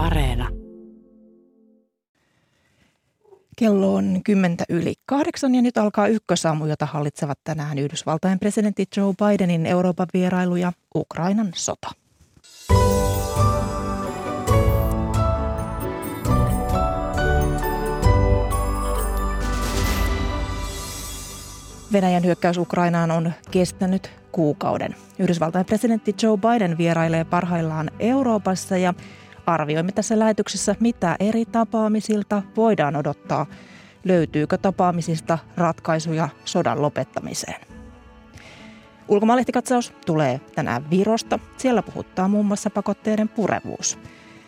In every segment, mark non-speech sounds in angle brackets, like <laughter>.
Areena. Kello on kymmentä yli kahdeksan ja nyt alkaa ykkösaamu, jota hallitsevat tänään Yhdysvaltain presidentti Joe Bidenin Euroopan vierailu ja Ukrainan sota. Venäjän hyökkäys Ukrainaan on kestänyt kuukauden. Yhdysvaltain presidentti Joe Biden vierailee parhaillaan Euroopassa ja arvioimme tässä lähetyksessä, mitä eri tapaamisilta voidaan odottaa. Löytyykö tapaamisista ratkaisuja sodan lopettamiseen? Ulkomaalehtikatsaus tulee tänään Virosta. Siellä puhuttaa muun muassa pakotteiden purevuus.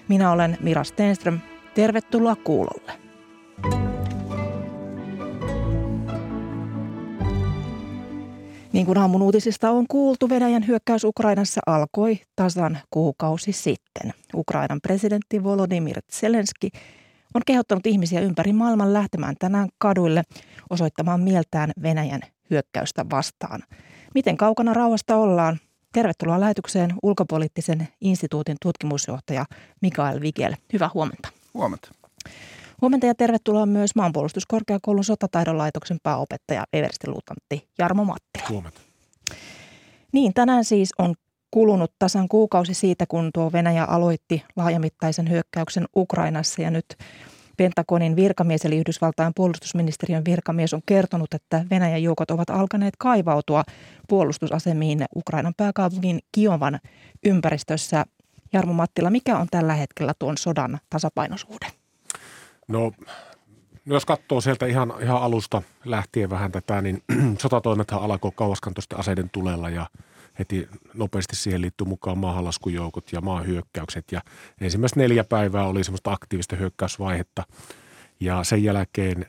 Minä olen Mira Stenström. Tervetuloa kuulolle. Niin kuin aamun uutisista on kuultu, Venäjän hyökkäys Ukrainassa alkoi tasan kuukausi sitten. Ukrainan presidentti Volodymyr Zelenski on kehottanut ihmisiä ympäri maailman lähtemään tänään kaduille osoittamaan mieltään Venäjän hyökkäystä vastaan. Miten kaukana rauhasta ollaan? Tervetuloa lähetykseen ulkopoliittisen instituutin tutkimusjohtaja Mikael Vigel. Hyvää huomenta. Huomenta. Huomenta ja tervetuloa myös maanpuolustuskorkeakoulun sotataidon laitoksen pääopettaja Eversti-luutantti Jarmo Mattila. Huomenta. Niin, tänään siis on kulunut tasan kuukausi siitä, kun tuo Venäjä aloitti laajamittaisen hyökkäyksen Ukrainassa ja nyt Pentagonin virkamies eli Yhdysvaltain puolustusministeriön virkamies on kertonut, että Venäjän joukot ovat alkaneet kaivautua puolustusasemiin Ukrainan pääkaupungin Kiovan ympäristössä. Jarmo Mattila, mikä on tällä hetkellä tuon sodan tasapainosuhde? No, jos katsoo sieltä ihan, ihan alusta lähtien vähän tätä, niin <clears throat> sotatoimethan alkoi kauaskantoisten aseiden tulella ja heti nopeasti siihen liittyy mukaan maahanlaskujoukot ja maahyökkäykset. Ja ensimmäiset neljä päivää oli semmoista aktiivista hyökkäysvaihetta ja sen jälkeen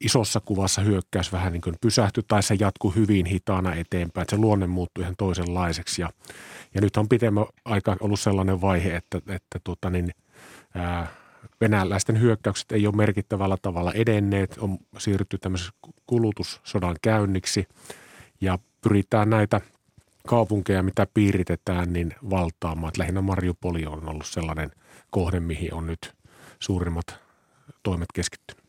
isossa kuvassa hyökkäys vähän niin kuin pysähtyi tai se jatkuu hyvin hitaana eteenpäin. Että se luonne muuttui ihan toisenlaiseksi ja, ja nyt on pitemmän aika ollut sellainen vaihe, että, että tuota niin, ää, venäläisten hyökkäykset ei ole merkittävällä tavalla edenneet, on siirrytty tämmöisessä kulutussodan käynniksi ja pyritään näitä kaupunkeja, mitä piiritetään, niin valtaamaan. Että lähinnä Mariupoli on ollut sellainen kohde, mihin on nyt suurimmat toimet keskittynyt.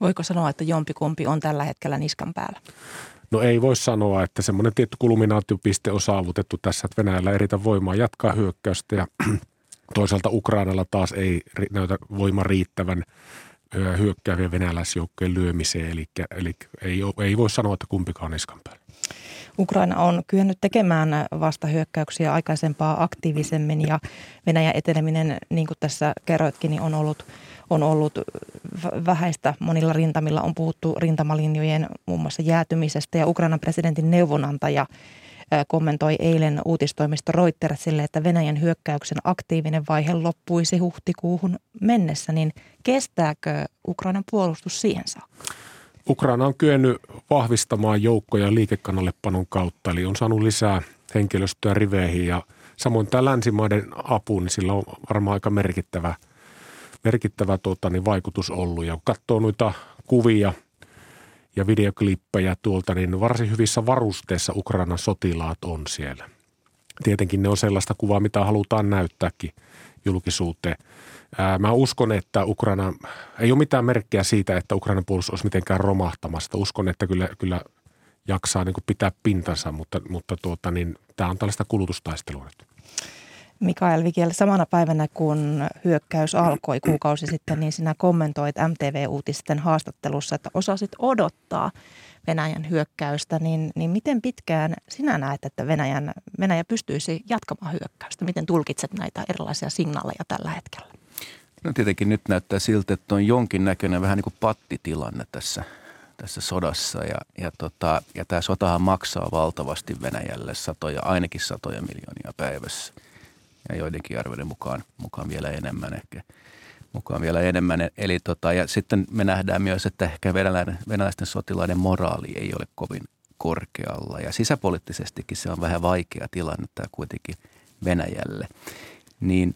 Voiko sanoa, että jompikumpi on tällä hetkellä niskan päällä? No ei voi sanoa, että semmoinen tietty kulminaatiopiste on saavutettu tässä, että Venäjällä eritä voimaa jatkaa hyökkäystä ja Toisaalta Ukrainalla taas ei näytä voima riittävän hyökkäävien venäläisjoukkojen lyömiseen, eli, eli ei, ei voi sanoa, että kumpikaan niskan päällä. Ukraina on kyennyt tekemään vastahyökkäyksiä aikaisempaa aktiivisemmin ja Venäjän eteneminen, niin kuin tässä kerroitkin, niin on ollut, on ollut vähäistä. Monilla rintamilla on puhuttu rintamalinjojen muun muassa jäätymisestä ja Ukrainan presidentin neuvonantaja kommentoi eilen uutistoimisto Reutersille, että Venäjän hyökkäyksen aktiivinen vaihe loppuisi huhtikuuhun mennessä, niin kestääkö Ukrainan puolustus siihen saakka? Ukraina on kyennyt vahvistamaan joukkoja liikekannallepanon kautta, eli on saanut lisää henkilöstöä riveihin ja samoin tämä länsimaiden apu, niin sillä on varmaan aika merkittävä, merkittävä tuota, niin vaikutus ollut. Ja kun katsoo noita kuvia – ja videoklippejä tuolta, niin varsin hyvissä varusteissa Ukrainan sotilaat on siellä. Tietenkin ne on sellaista kuvaa, mitä halutaan näyttääkin julkisuuteen. Ää, mä uskon, että Ukraina, ei ole mitään merkkejä siitä, että Ukrainan puolustus olisi mitenkään romahtamasta. Uskon, että kyllä, kyllä jaksaa niin pitää pintansa, mutta, mutta tuota, niin, tämä on tällaista kulutustaistelua nyt. Mikael Vikiel, samana päivänä kun hyökkäys alkoi kuukausi sitten, niin sinä kommentoit MTV-uutisten haastattelussa, että osasit odottaa Venäjän hyökkäystä, niin, niin miten pitkään sinä näet, että Venäjän, Venäjä pystyisi jatkamaan hyökkäystä? Miten tulkitset näitä erilaisia signaaleja tällä hetkellä? No tietenkin nyt näyttää siltä, että on jonkinnäköinen vähän niin kuin pattitilanne tässä, tässä sodassa ja, ja, tota, ja tämä sotahan maksaa valtavasti Venäjälle satoja, ainakin satoja miljoonia päivässä – ja joidenkin arvioiden mukaan, mukaan vielä enemmän ehkä mukaan vielä enemmän. Eli tota, ja sitten me nähdään myös, että ehkä venäläisten, venäläisten sotilaiden moraali ei ole kovin korkealla. Ja sisäpoliittisestikin se on vähän vaikea tilanne tämä kuitenkin Venäjälle. Niin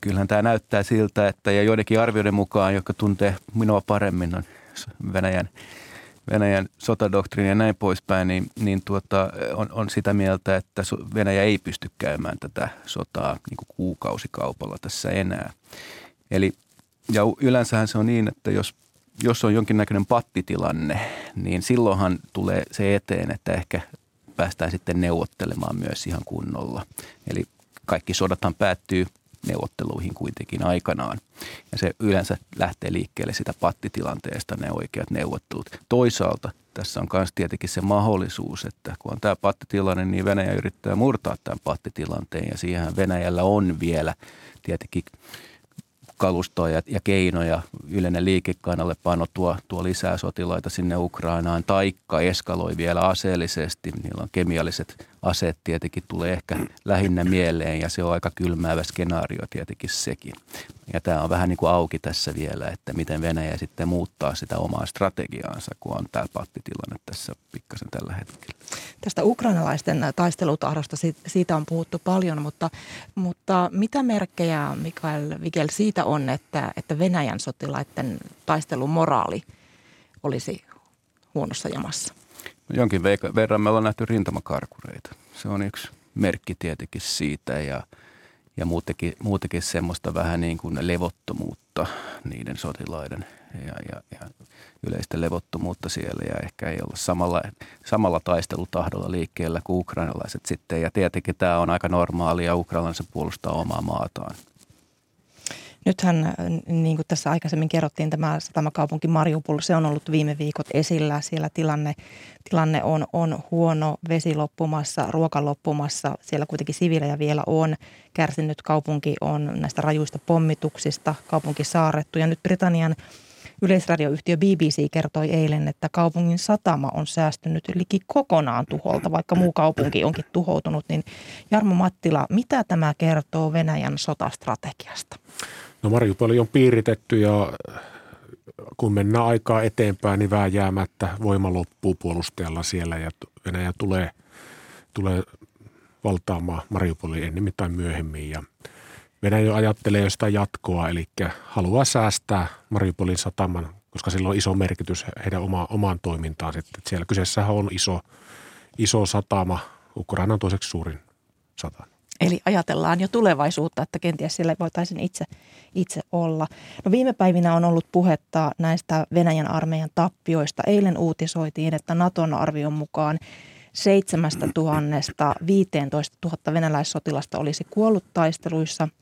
kyllähän tämä näyttää siltä, että ja joidenkin arvioiden mukaan, jotka tuntee minua paremmin, on Venäjän, Venäjän sotadoktriini ja näin poispäin, niin, niin tuota, on, on sitä mieltä, että Venäjä ei pysty käymään tätä sotaa niin kuin kuukausikaupalla tässä enää. Eli, ja yleensähän se on niin, että jos, jos on jonkinnäköinen pattitilanne, niin silloinhan tulee se eteen, että ehkä päästään sitten neuvottelemaan myös ihan kunnolla. Eli kaikki sodathan päättyy neuvotteluihin kuitenkin aikanaan. Ja se yleensä lähtee liikkeelle sitä pattitilanteesta ne oikeat neuvottelut. Toisaalta tässä on myös tietenkin se mahdollisuus, että kun on tämä pattitilanne, niin Venäjä yrittää murtaa tämän pattitilanteen ja siihen Venäjällä on vielä tietenkin kalustoa ja, ja keinoja. Yleinen liikekannallepano tuo, tuo lisää sotilaita sinne Ukrainaan, taikka eskaloi vielä aseellisesti. Niillä on kemialliset aseet tietenkin tulee ehkä lähinnä mieleen ja se on aika kylmäävä skenaario tietenkin sekin. Ja tämä on vähän niin kuin auki tässä vielä, että miten Venäjä sitten muuttaa sitä omaa strategiaansa, kun on tämä pattitilanne tässä pikkasen tällä hetkellä. Tästä ukrainalaisten taistelutahdosta, siitä on puhuttu paljon, mutta, mutta mitä merkkejä Mikael Vigel siitä on, että, että Venäjän sotilaiden taistelumoraali olisi huonossa jamassa? Jonkin verran me ollaan nähty rintamakarkureita. Se on yksi merkki tietenkin siitä ja, ja muutenkin, muutenkin semmoista vähän niin kuin levottomuutta niiden sotilaiden ja, ja, ja yleistä levottomuutta siellä ja ehkä ei olla samalla, samalla taistelutahdolla liikkeellä kuin ukrainalaiset sitten. Ja tietenkin tämä on aika normaalia, ukrainalaiset puolustaa omaa maataan. Nythän, äh, niin kuin tässä aikaisemmin kerrottiin, tämä satamakaupunki Mariupol, se on ollut viime viikot esillä. Siellä tilanne, tilanne on, on huono, vesi loppumassa, ruoka loppumassa. Siellä kuitenkin siviilejä vielä on. Kärsinyt kaupunki on näistä rajuista pommituksista, kaupunki saarettu. Ja nyt Britannian Yleisradioyhtiö BBC kertoi eilen, että kaupungin satama on säästynyt liki kokonaan tuholta, vaikka muu kaupunki onkin tuhoutunut. Niin Jarmo Mattila, mitä tämä kertoo Venäjän sotastrategiasta? No Mariupoli on piiritetty ja kun mennään aikaa eteenpäin, niin vääjäämättä voima loppuu puolustajalla siellä ja Venäjä tulee, tulee valtaamaan Mariupolin ennemmin tai myöhemmin. Ja Venäjä ajattelee jo sitä jatkoa, eli haluaa säästää Mariupolin sataman, koska sillä on iso merkitys heidän oma, omaan toimintaan. Sitten. Siellä kyseessähän on iso, iso satama, Ukrainan toiseksi suurin satama. Eli ajatellaan jo tulevaisuutta, että kenties siellä voitaisiin itse, itse olla. No viime päivinä on ollut puhetta näistä Venäjän armeijan tappioista. Eilen uutisoitiin, että Naton arvion mukaan 7 000 15 000 venäläissotilasta olisi kuollut taisteluissa –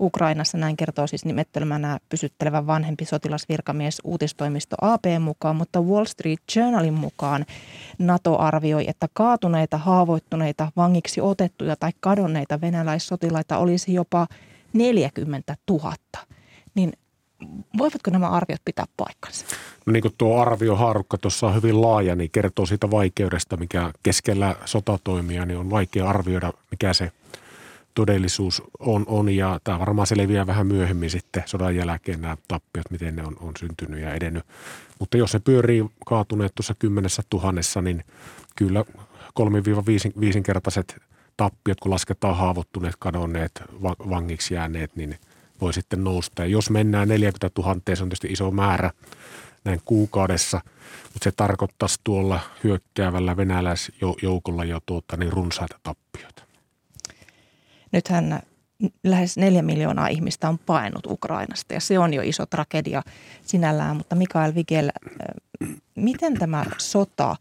Ukrainassa. Näin kertoo siis nimettelmänä pysyttelevä vanhempi sotilasvirkamies uutistoimisto AP mukaan, mutta Wall Street Journalin mukaan NATO arvioi, että kaatuneita, haavoittuneita, vangiksi otettuja tai kadonneita venäläissotilaita olisi jopa 40 000. Niin voivatko nämä arviot pitää paikkansa? No niin kuin tuo arviohaarukka tuossa on hyvin laaja, niin kertoo siitä vaikeudesta, mikä keskellä sotatoimia, niin on vaikea arvioida, mikä se – todellisuus on, on ja tämä varmaan selviää vähän myöhemmin sitten sodan jälkeen nämä tappiot, miten ne on, on syntynyt ja edennyt. Mutta jos se pyörii kaatuneet tuossa kymmenessä tuhannessa, niin kyllä 3-5-kertaiset tappiot, kun lasketaan haavoittuneet, kadonneet, vangiksi jääneet, niin voi sitten nousta. Ja jos mennään 40 000, se on tietysti iso määrä näin kuukaudessa, mutta se tarkoittaisi tuolla hyökkäävällä venäläisjoukolla jo tuota, niin runsaita tappioita. Nythän lähes neljä miljoonaa ihmistä on painut Ukrainasta ja se on jo iso tragedia sinällään. Mutta Mikael Vigel, miten tämä sota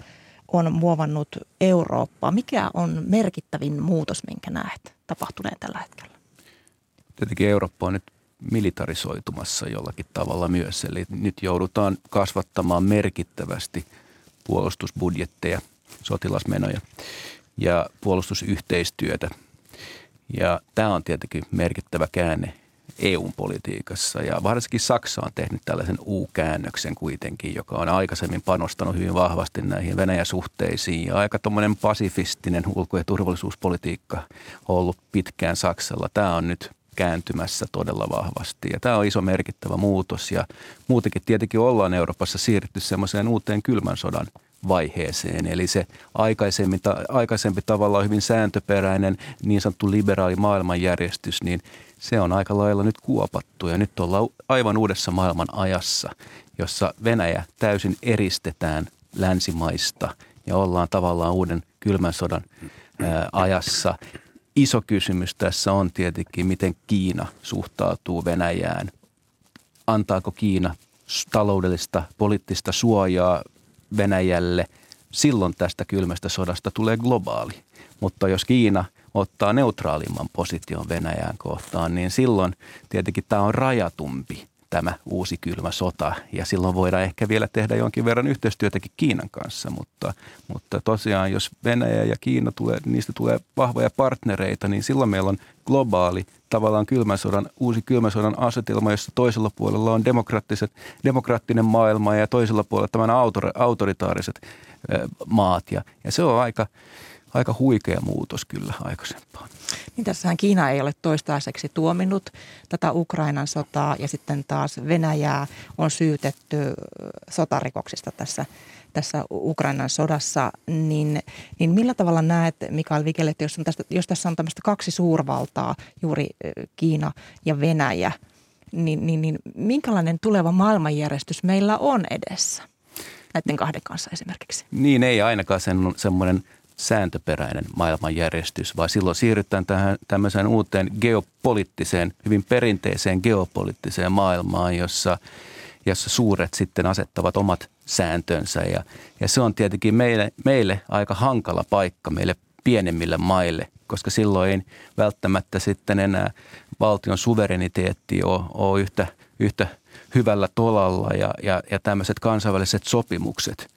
on muovannut Eurooppaa? Mikä on merkittävin muutos, minkä näet tapahtuneen tällä hetkellä? Tietenkin Eurooppa on nyt militarisoitumassa jollakin tavalla myös. Eli nyt joudutaan kasvattamaan merkittävästi puolustusbudjetteja, sotilasmenoja ja puolustusyhteistyötä – ja tämä on tietenkin merkittävä käänne EU-politiikassa ja varsinkin Saksa on tehnyt tällaisen U-käännöksen kuitenkin, joka on aikaisemmin panostanut hyvin vahvasti näihin Venäjä-suhteisiin. Ja aika tuommoinen pasifistinen ulko- ja turvallisuuspolitiikka on ollut pitkään Saksalla. Tämä on nyt kääntymässä todella vahvasti. Ja tämä on iso merkittävä muutos. Ja muutenkin tietenkin ollaan Euroopassa siirrytty semmoiseen uuteen kylmän sodan vaiheeseen. Eli se aikaisemmin, aikaisempi tavallaan hyvin sääntöperäinen niin sanottu liberaali maailmanjärjestys, niin se on aika lailla nyt kuopattu ja nyt ollaan aivan uudessa maailman ajassa, jossa Venäjä täysin eristetään länsimaista ja ollaan tavallaan uuden kylmän sodan ää, ajassa. Iso kysymys tässä on tietenkin, miten Kiina suhtautuu Venäjään. Antaako Kiina taloudellista, poliittista suojaa Venäjälle? Silloin tästä kylmästä sodasta tulee globaali. Mutta jos Kiina ottaa neutraalimman position Venäjään kohtaan, niin silloin tietenkin tämä on rajatumpi tämä uusi kylmä sota. Ja silloin voidaan ehkä vielä tehdä jonkin verran yhteistyötäkin Kiinan kanssa, mutta, mutta tosiaan jos Venäjä ja Kiina tulee, niistä tulee vahvoja partnereita, niin silloin meillä on globaali tavallaan kylmän sodan, uusi kylmän sodan asetelma, jossa toisella puolella on demokraattiset, demokraattinen maailma ja toisella puolella tämän autor, autoritaariset maat. Ja, ja se on aika, aika huikea muutos kyllä aikaisempaan. Niin tässähän Kiina ei ole toistaiseksi tuominnut tätä Ukrainan sotaa ja sitten taas Venäjää on syytetty sotarikoksista tässä, tässä Ukrainan sodassa. Niin, niin millä tavalla näet, Mikael Vikele, että jos, on tästä, jos tässä on tämmöistä kaksi suurvaltaa, juuri Kiina ja Venäjä, niin, niin, niin minkälainen tuleva maailmanjärjestys meillä on edessä? näiden kahden kanssa esimerkiksi? Niin, ei ainakaan sen, semmoinen sääntöperäinen maailmanjärjestys, vaan silloin siirrytään tähän tämmöiseen uuteen geopoliittiseen, hyvin perinteiseen geopoliittiseen maailmaan, jossa, jossa suuret sitten asettavat omat sääntönsä. Ja, ja se on tietenkin meille, meille aika hankala paikka, meille pienemmille maille, koska silloin ei välttämättä sitten enää valtion suvereniteetti ole, ole yhtä, yhtä hyvällä tolalla ja, ja, ja tämmöiset kansainväliset sopimukset –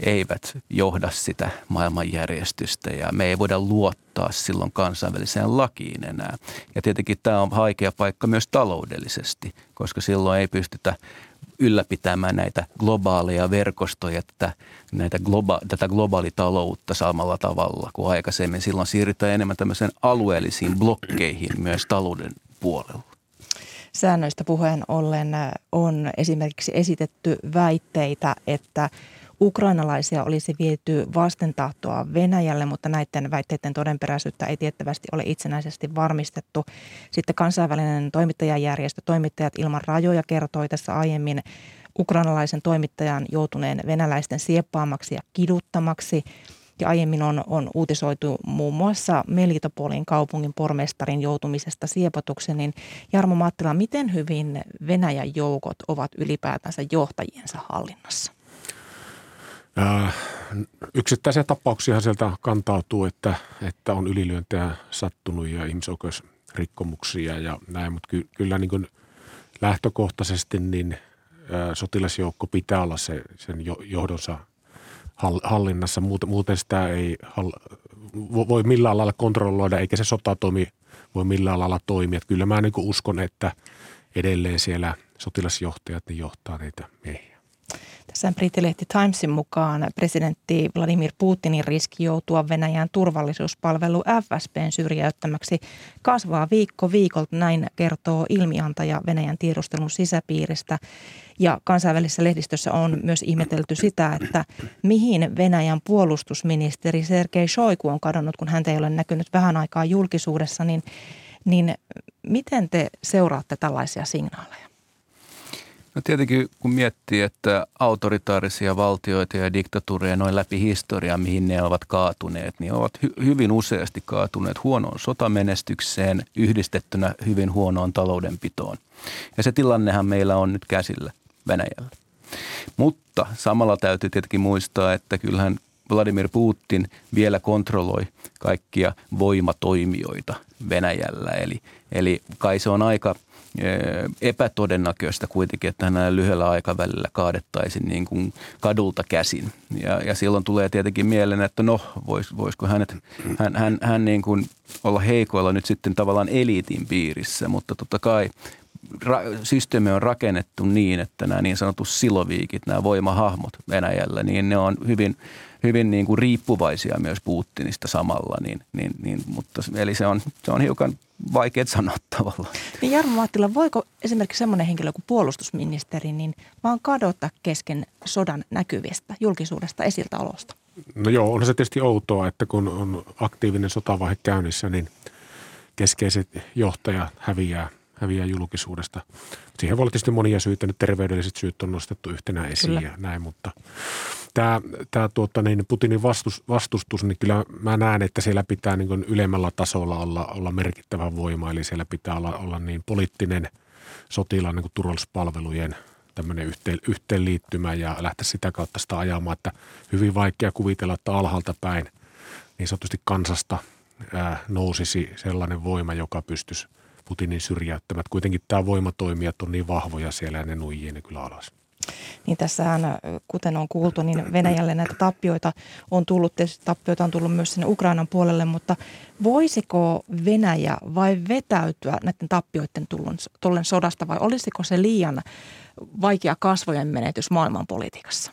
eivät johda sitä maailmanjärjestystä ja me ei voida luottaa silloin kansainväliseen lakiin enää. Ja tietenkin tämä on haikea paikka myös taloudellisesti, koska silloin ei pystytä ylläpitämään näitä globaaleja verkostoja, tätä, näitä globa, tätä globaalitaloutta samalla tavalla kuin aikaisemmin. Silloin siirrytään enemmän tämmöisen alueellisiin blokkeihin myös talouden puolella. Säännöistä puheen ollen on esimerkiksi esitetty väitteitä, että ukrainalaisia olisi viety vastentahtoa Venäjälle, mutta näiden väitteiden todenperäisyyttä ei tiettävästi ole itsenäisesti varmistettu. Sitten kansainvälinen toimittajajärjestö Toimittajat ilman rajoja kertoi tässä aiemmin ukrainalaisen toimittajan joutuneen venäläisten sieppaamaksi ja kiduttamaksi. Ja aiemmin on, on uutisoitu muun muassa Melitopolin kaupungin pormestarin joutumisesta siepatukseen. Niin Jarmo Mattila, miten hyvin Venäjän joukot ovat ylipäätänsä johtajiensa hallinnassa? Yksittäisiä tapauksia sieltä kantautuu, että, että on ylilyöntejä sattunut ja ihmisoikeusrikkomuksia ja näin, mutta ky, kyllä niin kuin lähtökohtaisesti niin sotilasjoukko pitää olla se, sen johdonsa hallinnassa. Muuten, muuten sitä ei voi millään lailla kontrolloida, eikä se sotatoimi voi millään lailla toimia. Että kyllä mä niin uskon, että edelleen siellä sotilasjohtajat niin johtaa niitä miehiä. Tässä Britilehti Timesin mukaan presidentti Vladimir Putinin riski joutua Venäjän turvallisuuspalvelu FSBn syrjäyttämäksi kasvaa viikko viikolta, näin kertoo ilmiantaja Venäjän tiedustelun sisäpiiristä. Ja kansainvälisessä lehdistössä on myös ihmetelty sitä, että mihin Venäjän puolustusministeri Sergei Shoigu on kadonnut, kun häntä ei ole näkynyt vähän aikaa julkisuudessa, niin, niin miten te seuraatte tällaisia signaaleja? No tietenkin kun miettii, että autoritaarisia valtioita ja diktatuureja noin läpi historiaa, mihin ne ovat kaatuneet, niin ovat hy- hyvin useasti kaatuneet huonoon sotamenestykseen yhdistettynä hyvin huonoon taloudenpitoon. Ja se tilannehan meillä on nyt käsillä Venäjällä. Mutta samalla täytyy tietenkin muistaa, että kyllähän Vladimir Putin vielä kontrolloi kaikkia voimatoimijoita Venäjällä. Eli, eli kai se on aika – epätodennäköistä kuitenkin, että hän lyhyellä aikavälillä kaadettaisiin niin kuin kadulta käsin. Ja, ja silloin tulee tietenkin mieleen, että no, vois, voisiko hänet, hän, hän, hän niin kuin olla heikoilla nyt sitten tavallaan eliitin piirissä, mutta totta kai ra- systeemi on rakennettu niin, että nämä niin sanotut siloviikit, nämä voimahahmot Venäjällä, niin ne on hyvin, hyvin niin kuin riippuvaisia myös Putinista samalla. Niin, niin, niin, mutta, eli se on, se on hiukan vaikea sanoa <laughs> tavallaan. Niin Jarmo Maattila, voiko esimerkiksi sellainen henkilö kuin puolustusministeri niin vaan kadota kesken sodan näkyvistä julkisuudesta esiltäolosta? No joo, on se tietysti outoa, että kun on aktiivinen sotavaihe käynnissä, niin keskeiset johtajat häviää – häviää julkisuudesta. Siihen voi olla tietysti monia syitä, nyt terveydelliset syyt on nostettu yhtenä esiin Kyllä. ja näin, mutta tämä, tämä tuota, niin Putinin vastus, vastustus, niin kyllä mä näen, että siellä pitää niin ylemmällä tasolla olla, olla merkittävä voima, eli siellä pitää olla, olla niin poliittinen sotilaan niin turvallisuuspalvelujen tämmöinen yhteen, yhteenliittymä ja lähteä sitä kautta sitä ajamaan, että hyvin vaikea kuvitella, että alhaalta päin niin sanotusti kansasta ää, nousisi sellainen voima, joka pystyisi Putinin syrjäyttämään. Kuitenkin tämä voimatoimijat on niin vahvoja siellä ja ne nuijii ne kyllä alas. Niin tässähän, kuten on kuultu, niin Venäjälle näitä tappioita on tullut, tietysti tappioita on tullut myös sinne Ukrainan puolelle, mutta voisiko Venäjä vai vetäytyä näiden tappioiden tullen sodasta vai olisiko se liian vaikea kasvojen menetys maailmanpolitiikassa?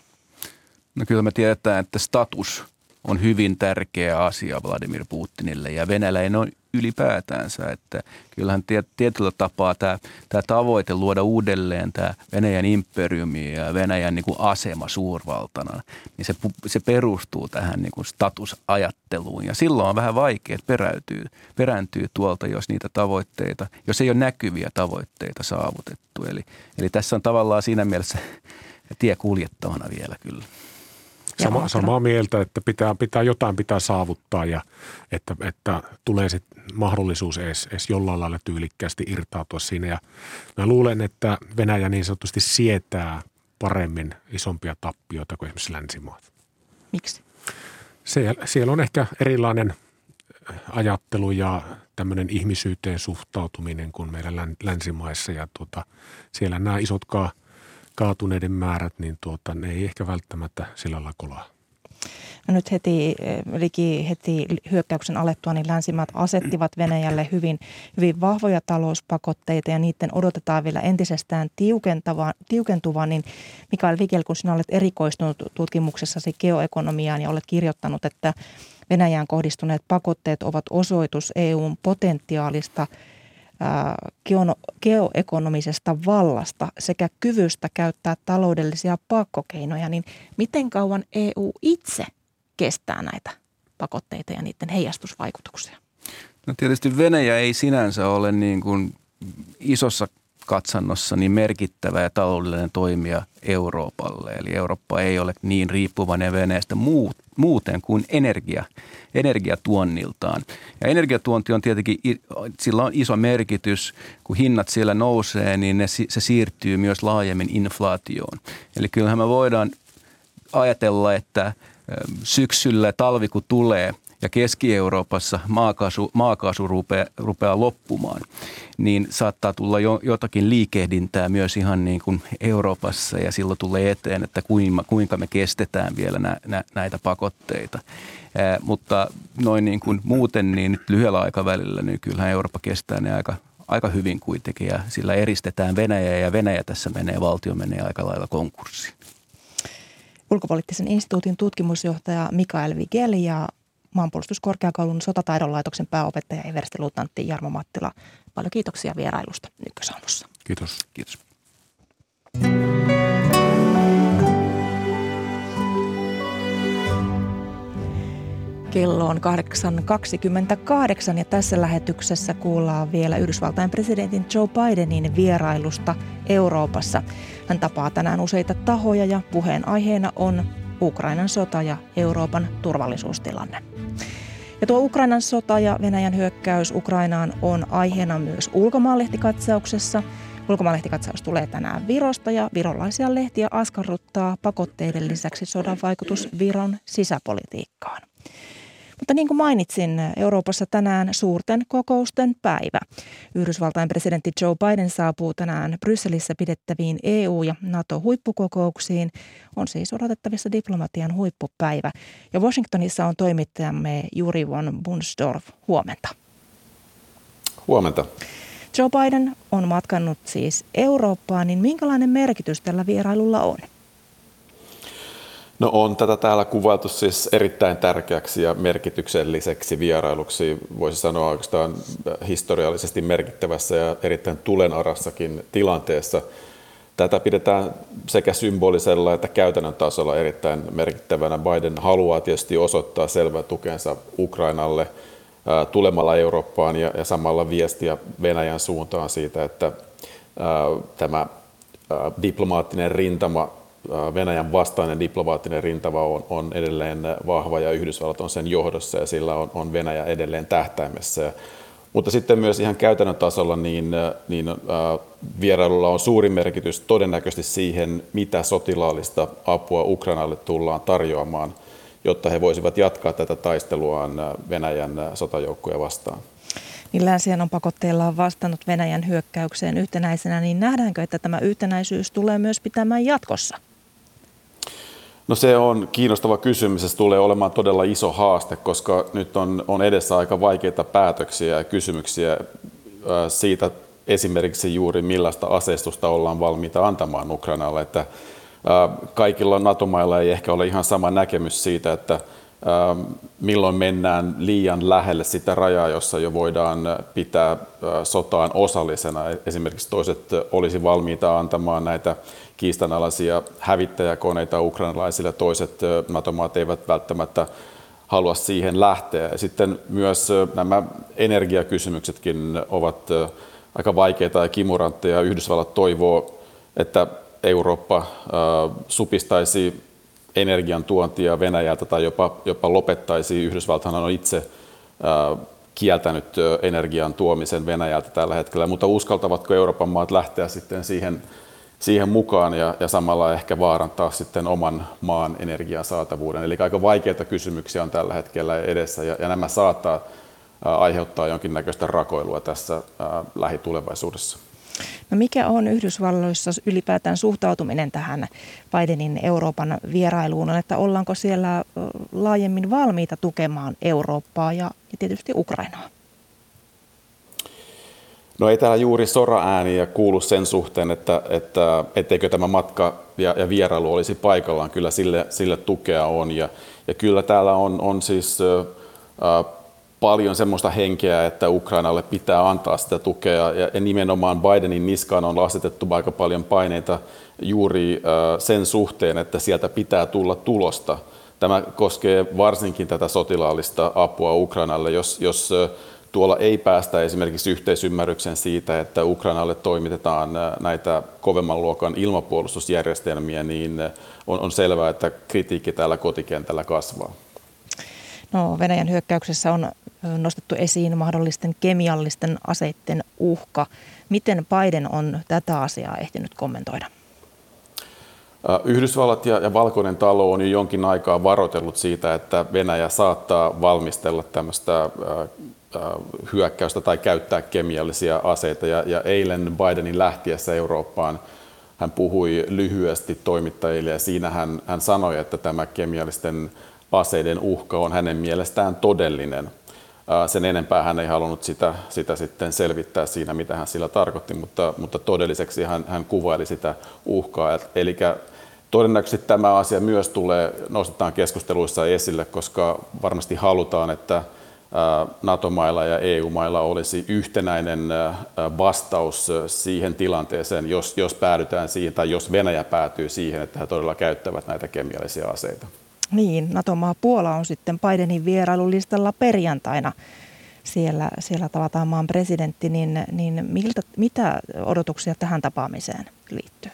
No kyllä me tiedetään, että status on hyvin tärkeä asia Vladimir Putinille ja venäläinen on ylipäätänsä. Että kyllähän tietyllä tapaa tämä, tämä tavoite luoda uudelleen tämä Venäjän imperiumi ja Venäjän niin kuin asema suurvaltana, niin se, se perustuu tähän niin kuin statusajatteluun. Ja silloin on vähän vaikea, että peräytyy, perääntyy tuolta, jos niitä tavoitteita, jos ei ole näkyviä tavoitteita saavutettu. Eli, eli tässä on tavallaan siinä mielessä tie kuljettavana vielä kyllä. Sama, samaa mieltä, että pitää, pitää jotain pitää saavuttaa ja että, että tulee se mahdollisuus edes, edes jollain lailla tyylikkäästi irtautua siinä. Ja mä luulen, että Venäjä niin sanotusti sietää paremmin isompia tappioita kuin esimerkiksi länsimaat. Miksi? Siellä, siellä on ehkä erilainen ajattelu ja tämmöinen ihmisyyteen suhtautuminen kuin meidän länsimaissa. Ja tuota, siellä nämä isotkaan – kaatuneiden määrät, niin tuota, ne ei ehkä välttämättä sillä lailla kolaa. No nyt heti, liki heti hyökkäyksen alettua, niin länsimaat asettivat Venäjälle hyvin, hyvin vahvoja talouspakotteita ja niiden odotetaan vielä entisestään tiukentuvan. Niin Mikael Vikel, kun sinä olet erikoistunut tutkimuksessasi geoekonomiaan ja olet kirjoittanut, että Venäjään kohdistuneet pakotteet ovat osoitus EUn potentiaalista – geoekonomisesta vallasta sekä kyvystä käyttää taloudellisia pakkokeinoja, niin miten kauan EU itse kestää näitä pakotteita ja niiden heijastusvaikutuksia? No tietysti Venäjä ei sinänsä ole niin kuin isossa katsannossa niin merkittävä ja taloudellinen toimija Euroopalle. Eli Eurooppa ei ole niin riippuvainen Venäjästä muuten kuin energia, energiatuonniltaan. Ja energiatuonti on tietenkin, sillä on iso merkitys, kun hinnat siellä nousee, niin ne, se siirtyy myös laajemmin inflaatioon. Eli kyllähän me voidaan ajatella, että syksyllä talvi kun tulee – ja Keski-Euroopassa maakaasu, maakaasu rupeaa, rupeaa loppumaan, niin saattaa tulla jo, jotakin liikehdintää myös ihan niin kuin Euroopassa ja silloin tulee eteen, että kuinka, kuinka me kestetään vielä nä, nä, näitä pakotteita. Ää, mutta noin niin kuin muuten, niin nyt lyhyellä aikavälillä, niin kyllähän Eurooppa kestää ne aika, aika hyvin kuitenkin ja sillä eristetään Venäjä ja Venäjä tässä menee, valtio menee aika lailla konkurssiin. Ulkopoliittisen instituutin tutkimusjohtaja Mikael Vigel ja maanpuolustuskorkeakoulun sotataidon laitoksen pääopettaja Eversti Luutnantti Jarmo Mattila. Paljon kiitoksia vierailusta Ykkösaamussa. Kiitos. Kiitos. Kello on 8.28 ja tässä lähetyksessä kuullaan vielä Yhdysvaltain presidentin Joe Bidenin vierailusta Euroopassa. Hän tapaa tänään useita tahoja ja puheenaiheena on Ukrainan sota ja Euroopan turvallisuustilanne. Ja tuo Ukrainan sota ja Venäjän hyökkäys Ukrainaan on aiheena myös ulkomaalehtikakatsauksessa. Ulkomaalehtikatsaus tulee tänään Virosta ja virolaisia lehtiä askarruttaa pakotteiden lisäksi sodan vaikutus Viron sisäpolitiikkaan. Mutta niin kuin mainitsin, Euroopassa tänään suurten kokousten päivä. Yhdysvaltain presidentti Joe Biden saapuu tänään Brysselissä pidettäviin EU- ja NATO-huippukokouksiin. On siis odotettavissa diplomatian huippupäivä. Ja Washingtonissa on toimittajamme Juri von Bunsdorf. Huomenta. Huomenta. Joe Biden on matkannut siis Eurooppaan, niin minkälainen merkitys tällä vierailulla on? No on tätä täällä kuvailtu siis erittäin tärkeäksi ja merkitykselliseksi vierailuksi, voisi sanoa oikeastaan historiallisesti merkittävässä ja erittäin tulenarassakin tilanteessa. Tätä pidetään sekä symbolisella että käytännön tasolla erittäin merkittävänä. Biden haluaa tietysti osoittaa selvää tukensa Ukrainalle tulemalla Eurooppaan ja, samalla viestiä Venäjän suuntaan siitä, että tämä diplomaattinen rintama Venäjän vastainen diplomaattinen rintava on, on edelleen vahva ja Yhdysvallat on sen johdossa ja sillä on, on Venäjä edelleen tähtäimessä. Mutta sitten myös ihan käytännön tasolla niin, niin vierailulla on suuri merkitys todennäköisesti siihen, mitä sotilaallista apua Ukrainalle tullaan tarjoamaan, jotta he voisivat jatkaa tätä taisteluaan Venäjän sotajoukkoja vastaan niin länsien on pakotteillaan vastannut Venäjän hyökkäykseen yhtenäisenä, niin nähdäänkö, että tämä yhtenäisyys tulee myös pitämään jatkossa? No se on kiinnostava kysymys. Se tulee olemaan todella iso haaste, koska nyt on, on edessä aika vaikeita päätöksiä ja kysymyksiä siitä esimerkiksi juuri millaista aseistusta ollaan valmiita antamaan Ukrainalle. Että kaikilla NATO-mailla ei ehkä ole ihan sama näkemys siitä, että milloin mennään liian lähelle sitä rajaa, jossa jo voidaan pitää sotaan osallisena. Esimerkiksi toiset olisi valmiita antamaan näitä kiistanalaisia hävittäjäkoneita ukrainalaisille, toiset NATO-maat eivät välttämättä halua siihen lähteä. Ja sitten myös nämä energiakysymyksetkin ovat aika vaikeita ja kimurantteja. Yhdysvallat toivoo, että Eurooppa supistaisi energian tuontia Venäjältä tai jopa, jopa lopettaisi. Yhdysvalthan on itse kieltänyt energian tuomisen Venäjältä tällä hetkellä, mutta uskaltavatko Euroopan maat lähteä sitten siihen, siihen mukaan ja, ja samalla ehkä vaarantaa sitten oman maan energiasaatavuuden. Eli aika vaikeita kysymyksiä on tällä hetkellä edessä ja, ja nämä saattaa aiheuttaa jonkinnäköistä rakoilua tässä lähitulevaisuudessa. No mikä on Yhdysvalloissa ylipäätään suhtautuminen tähän Bidenin Euroopan vierailuun, että ollaanko siellä laajemmin valmiita tukemaan Eurooppaa ja tietysti Ukrainaa? No ei täällä juuri sora-ääniä kuulu sen suhteen, että, että etteikö tämä matka ja, ja vierailu olisi paikallaan. Kyllä sille, sille tukea on ja, ja kyllä täällä on, on siis äh, paljon semmoista henkeä, että Ukrainalle pitää antaa sitä tukea ja nimenomaan Bidenin niskaan on asetettu aika paljon paineita juuri sen suhteen, että sieltä pitää tulla tulosta. Tämä koskee varsinkin tätä sotilaallista apua Ukrainalle, jos, jos tuolla ei päästä esimerkiksi yhteisymmärryksen siitä, että Ukrainalle toimitetaan näitä kovemman luokan ilmapuolustusjärjestelmiä, niin on, on selvää, että kritiikki täällä kotikentällä kasvaa. No, Venäjän hyökkäyksessä on nostettu esiin mahdollisten kemiallisten aseiden uhka. Miten Biden on tätä asiaa ehtinyt kommentoida? Yhdysvallat ja, ja Valkoinen talo on jo jonkin aikaa varoitellut siitä, että Venäjä saattaa valmistella tämmöistä hyökkäystä tai käyttää kemiallisia aseita. Ja, ja eilen Bidenin lähtiessä Eurooppaan hän puhui lyhyesti toimittajille ja siinä hän, hän sanoi, että tämä kemiallisten aseiden uhka on hänen mielestään todellinen. Sen enempää hän ei halunnut sitä, sitä sitten selvittää siinä, mitä hän sillä tarkoitti, mutta, mutta todelliseksi hän, hän kuvaili sitä uhkaa. Eli todennäköisesti tämä asia myös tulee, nostetaan keskusteluissa esille, koska varmasti halutaan, että NATO-mailla ja EU-mailla olisi yhtenäinen vastaus siihen tilanteeseen, jos, jos päädytään siihen, tai jos Venäjä päätyy siihen, että he todella käyttävät näitä kemiallisia aseita. Niin, NATO-maa Puola on sitten Bidenin vierailulistalla perjantaina. Siellä, siellä tavataan maan presidentti, niin, niin miltä, mitä odotuksia tähän tapaamiseen liittyy?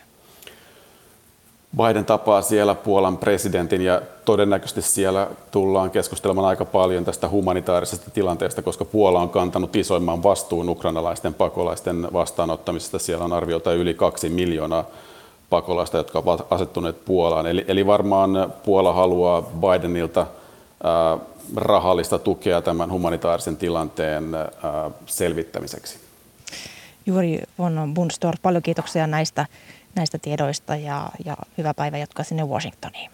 Biden tapaa siellä Puolan presidentin ja todennäköisesti siellä tullaan keskustelemaan aika paljon tästä humanitaarisesta tilanteesta, koska Puola on kantanut isoimman vastuun ukrainalaisten pakolaisten vastaanottamisesta. Siellä on arviolta yli kaksi miljoonaa pakolaista, jotka ovat asettuneet Puolaan. Eli, eli varmaan Puola haluaa Bidenilta ää, rahallista tukea tämän humanitaarisen tilanteen ää, selvittämiseksi. Juuri von Bunstor, paljon kiitoksia näistä, näistä tiedoista ja, ja hyvää päivää jatkaa sinne Washingtoniin.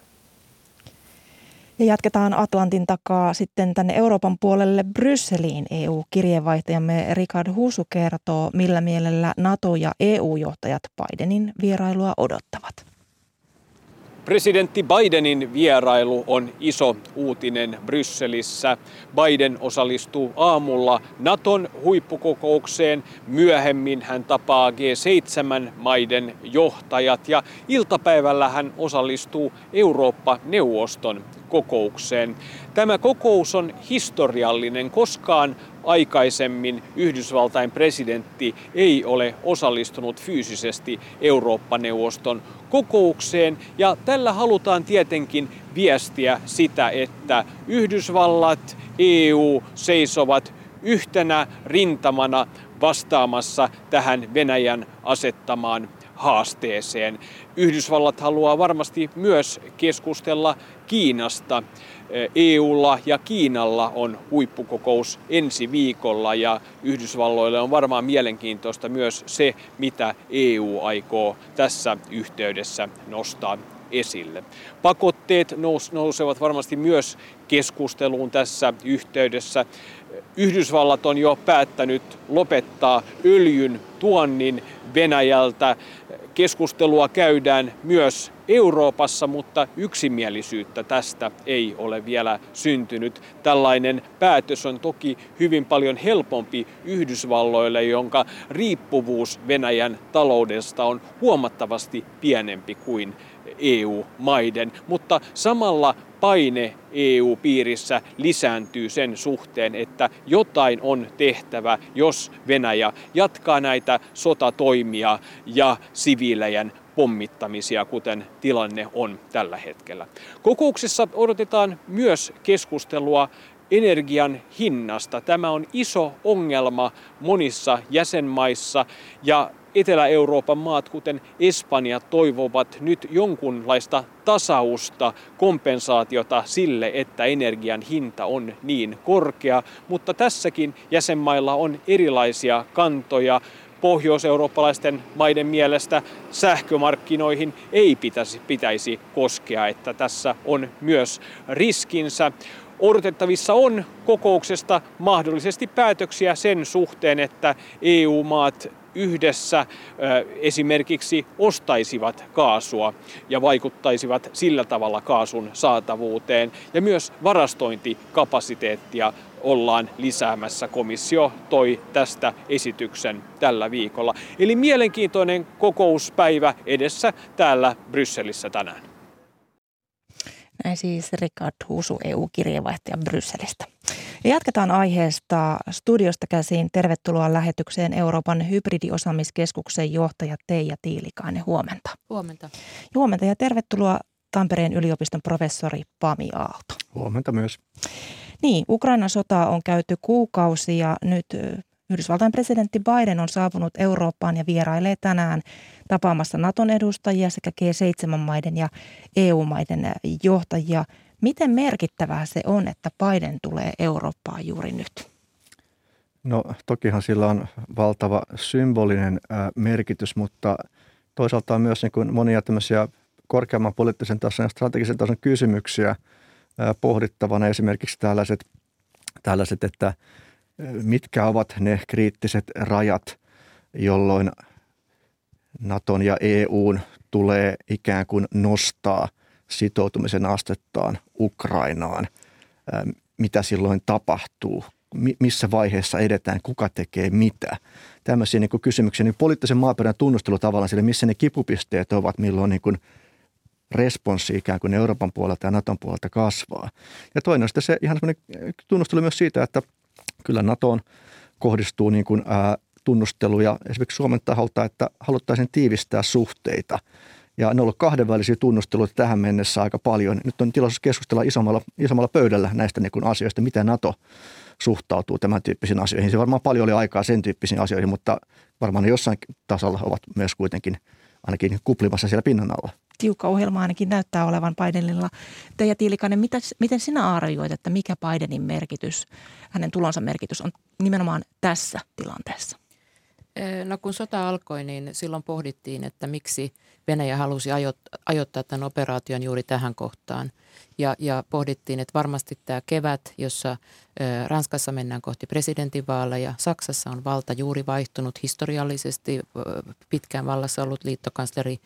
Ja jatketaan Atlantin takaa sitten tänne Euroopan puolelle Brysseliin. EU-kirjeenvaihtajamme Richard Husu kertoo, millä mielellä NATO- ja EU-johtajat Bidenin vierailua odottavat. Presidentti Bidenin vierailu on iso uutinen Brysselissä. Biden osallistuu aamulla Naton huippukokoukseen. Myöhemmin hän tapaa G7-maiden johtajat ja iltapäivällä hän osallistuu Eurooppa-neuvoston kokoukseen. Tämä kokous on historiallinen. Koskaan aikaisemmin Yhdysvaltain presidentti ei ole osallistunut fyysisesti Eurooppa-neuvoston kokoukseen ja tällä halutaan tietenkin viestiä sitä, että Yhdysvallat, EU seisovat yhtenä rintamana vastaamassa tähän Venäjän asettamaan haasteeseen. Yhdysvallat haluaa varmasti myös keskustella Kiinasta. EUlla ja Kiinalla on huippukokous ensi viikolla ja Yhdysvalloille on varmaan mielenkiintoista myös se, mitä EU aikoo tässä yhteydessä nostaa esille. Pakotteet nousevat varmasti myös keskusteluun tässä yhteydessä. Yhdysvallat on jo päättänyt lopettaa öljyn tuonnin Venäjältä. Keskustelua käydään myös Euroopassa, mutta yksimielisyyttä tästä ei ole vielä syntynyt. Tällainen päätös on toki hyvin paljon helpompi Yhdysvalloille, jonka riippuvuus Venäjän taloudesta on huomattavasti pienempi kuin EU-maiden, mutta samalla paine EU-piirissä lisääntyy sen suhteen, että jotain on tehtävä, jos Venäjä jatkaa näitä sotatoimia ja siviilejen pommittamisia, kuten tilanne on tällä hetkellä. Kokouksessa odotetaan myös keskustelua energian hinnasta. Tämä on iso ongelma monissa jäsenmaissa ja Etelä-Euroopan maat, kuten Espanja, toivovat nyt jonkunlaista tasausta, kompensaatiota sille, että energian hinta on niin korkea, mutta tässäkin jäsenmailla on erilaisia kantoja. Pohjois-eurooppalaisten maiden mielestä sähkömarkkinoihin ei pitäisi, pitäisi koskea, että tässä on myös riskinsä. Odotettavissa on kokouksesta mahdollisesti päätöksiä sen suhteen, että EU-maat yhdessä esimerkiksi ostaisivat kaasua ja vaikuttaisivat sillä tavalla kaasun saatavuuteen ja myös varastointikapasiteettia ollaan lisäämässä. Komissio toi tästä esityksen tällä viikolla. Eli mielenkiintoinen kokouspäivä edessä täällä Brysselissä tänään. Näin siis Rikard Huusu, EU-kirjeenvaihtaja Brysselistä. Ja jatketaan aiheesta studiosta käsiin. Tervetuloa lähetykseen Euroopan hybridiosaamiskeskuksen johtaja Teija Tiilikainen. Huomenta. Huomenta. Huomenta ja tervetuloa Tampereen yliopiston professori Pami Aalto. Huomenta myös. Niin, Ukrainan sota on käyty kuukausi ja nyt Yhdysvaltain presidentti Biden on saapunut Eurooppaan ja vierailee tänään tapaamassa Naton edustajia sekä G7-maiden ja EU-maiden johtajia. Miten merkittävää se on, että Biden tulee Eurooppaan juuri nyt? No tokihan sillä on valtava symbolinen merkitys, mutta toisaalta on myös niin kuin monia tämmöisiä korkeamman poliittisen tason ja strategisen tason kysymyksiä pohdittavana. Esimerkiksi tällaiset, tällaiset että – mitkä ovat ne kriittiset rajat, jolloin Naton ja EUn tulee ikään kuin nostaa sitoutumisen astettaan Ukrainaan. Mitä silloin tapahtuu? Missä vaiheessa edetään? Kuka tekee mitä? Tämmöisiä niin kysymyksiä. Niin poliittisen maaperän tunnustelu tavallaan sille, missä ne kipupisteet ovat, milloin niin kuin responssi ikään kuin Euroopan puolelta ja Naton puolelta kasvaa. Ja toinen on sitten se ihan tunnustelu myös siitä, että – kyllä NATOon kohdistuu niin kuin, ää, tunnusteluja esimerkiksi Suomen taholta, että haluttaisiin tiivistää suhteita. Ja ne on ollut kahdenvälisiä tunnusteluita tähän mennessä aika paljon. Nyt on tilaisuus keskustella isommalla, isommalla pöydällä näistä niin asioista, miten NATO suhtautuu tämän tyyppisiin asioihin. Se varmaan paljon oli aikaa sen tyyppisiin asioihin, mutta varmaan ne jossain tasolla ovat myös kuitenkin ainakin kuplimassa siellä pinnan alla tiukka ohjelma ainakin näyttää olevan Bidenilla. Teija Tiilikainen, mitä, miten sinä arvioit, että mikä Bidenin merkitys, hänen tulonsa merkitys on nimenomaan tässä tilanteessa? No kun sota alkoi, niin silloin pohdittiin, että miksi Venäjä halusi ajoittaa tämän operaation juuri tähän kohtaan. Ja, ja pohdittiin, että varmasti tämä kevät, jossa Ranskassa mennään kohti presidentinvaaleja, Saksassa on valta juuri vaihtunut historiallisesti, pitkään vallassa ollut liittokansleri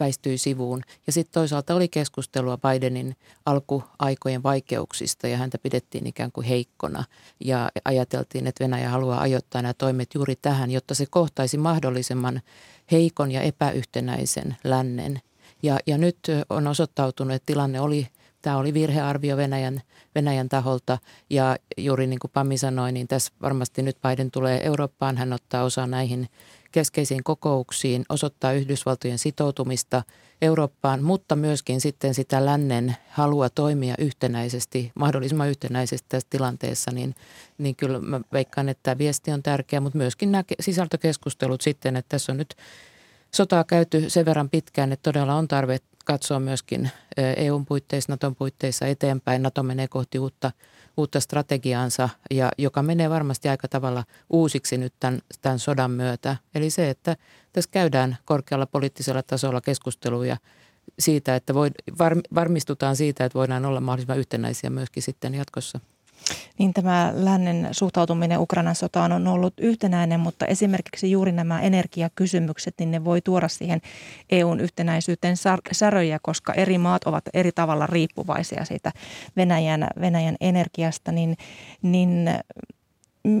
väistyi sivuun. Ja sitten toisaalta oli keskustelua Bidenin alkuaikojen vaikeuksista ja häntä pidettiin ikään kuin heikkona. Ja ajateltiin, että Venäjä haluaa ajoittaa nämä toimet juuri tähän, jotta se kohtaisi mahdollisimman heikon ja epäyhtenäisen lännen. Ja, ja nyt on osoittautunut, että tilanne oli tämä oli virhearvio Venäjän, Venäjän taholta. Ja juuri niin kuin Pami sanoi, niin tässä varmasti nyt Biden tulee Eurooppaan, hän ottaa osaa näihin keskeisiin kokouksiin, osoittaa Yhdysvaltojen sitoutumista Eurooppaan, mutta myöskin sitten sitä lännen halua toimia yhtenäisesti, mahdollisimman yhtenäisesti tässä tilanteessa, niin, niin kyllä mä veikkaan, että tämä viesti on tärkeä, mutta myöskin nämä sisältökeskustelut sitten, että tässä on nyt sotaa käyty sen verran pitkään, että todella on tarve katsoa myöskin EUn puitteissa, Naton puitteissa eteenpäin. Nato menee kohti uutta, uutta strategiaansa, ja joka menee varmasti aika tavalla uusiksi nyt tämän, tämän sodan myötä. Eli se, että tässä käydään korkealla poliittisella tasolla keskusteluja siitä, että voi, var, varmistutaan siitä, että voidaan olla mahdollisimman yhtenäisiä myöskin sitten jatkossa niin tämä lännen suhtautuminen Ukrainan sotaan on ollut yhtenäinen, mutta esimerkiksi juuri nämä energiakysymykset, niin ne voi tuoda siihen EUn yhtenäisyyteen säröjä, koska eri maat ovat eri tavalla riippuvaisia siitä Venäjän, Venäjän energiasta, niin, niin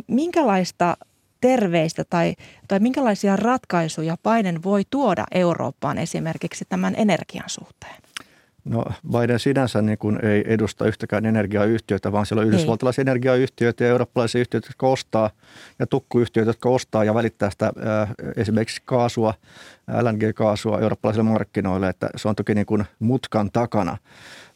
minkälaista terveistä tai, tai minkälaisia ratkaisuja Biden voi tuoda Eurooppaan esimerkiksi tämän energian suhteen? No Biden sinänsä niin kuin ei edusta yhtäkään energiayhtiötä, vaan siellä on yhdysvaltalaisia energiayhtiöitä ja eurooppalaisia yhtiöitä, jotka ostaa ja tukkuyhtiöitä, jotka ostaa ja välittää sitä äh, esimerkiksi kaasua, LNG-kaasua eurooppalaisille markkinoille, että se on toki niin kuin mutkan takana.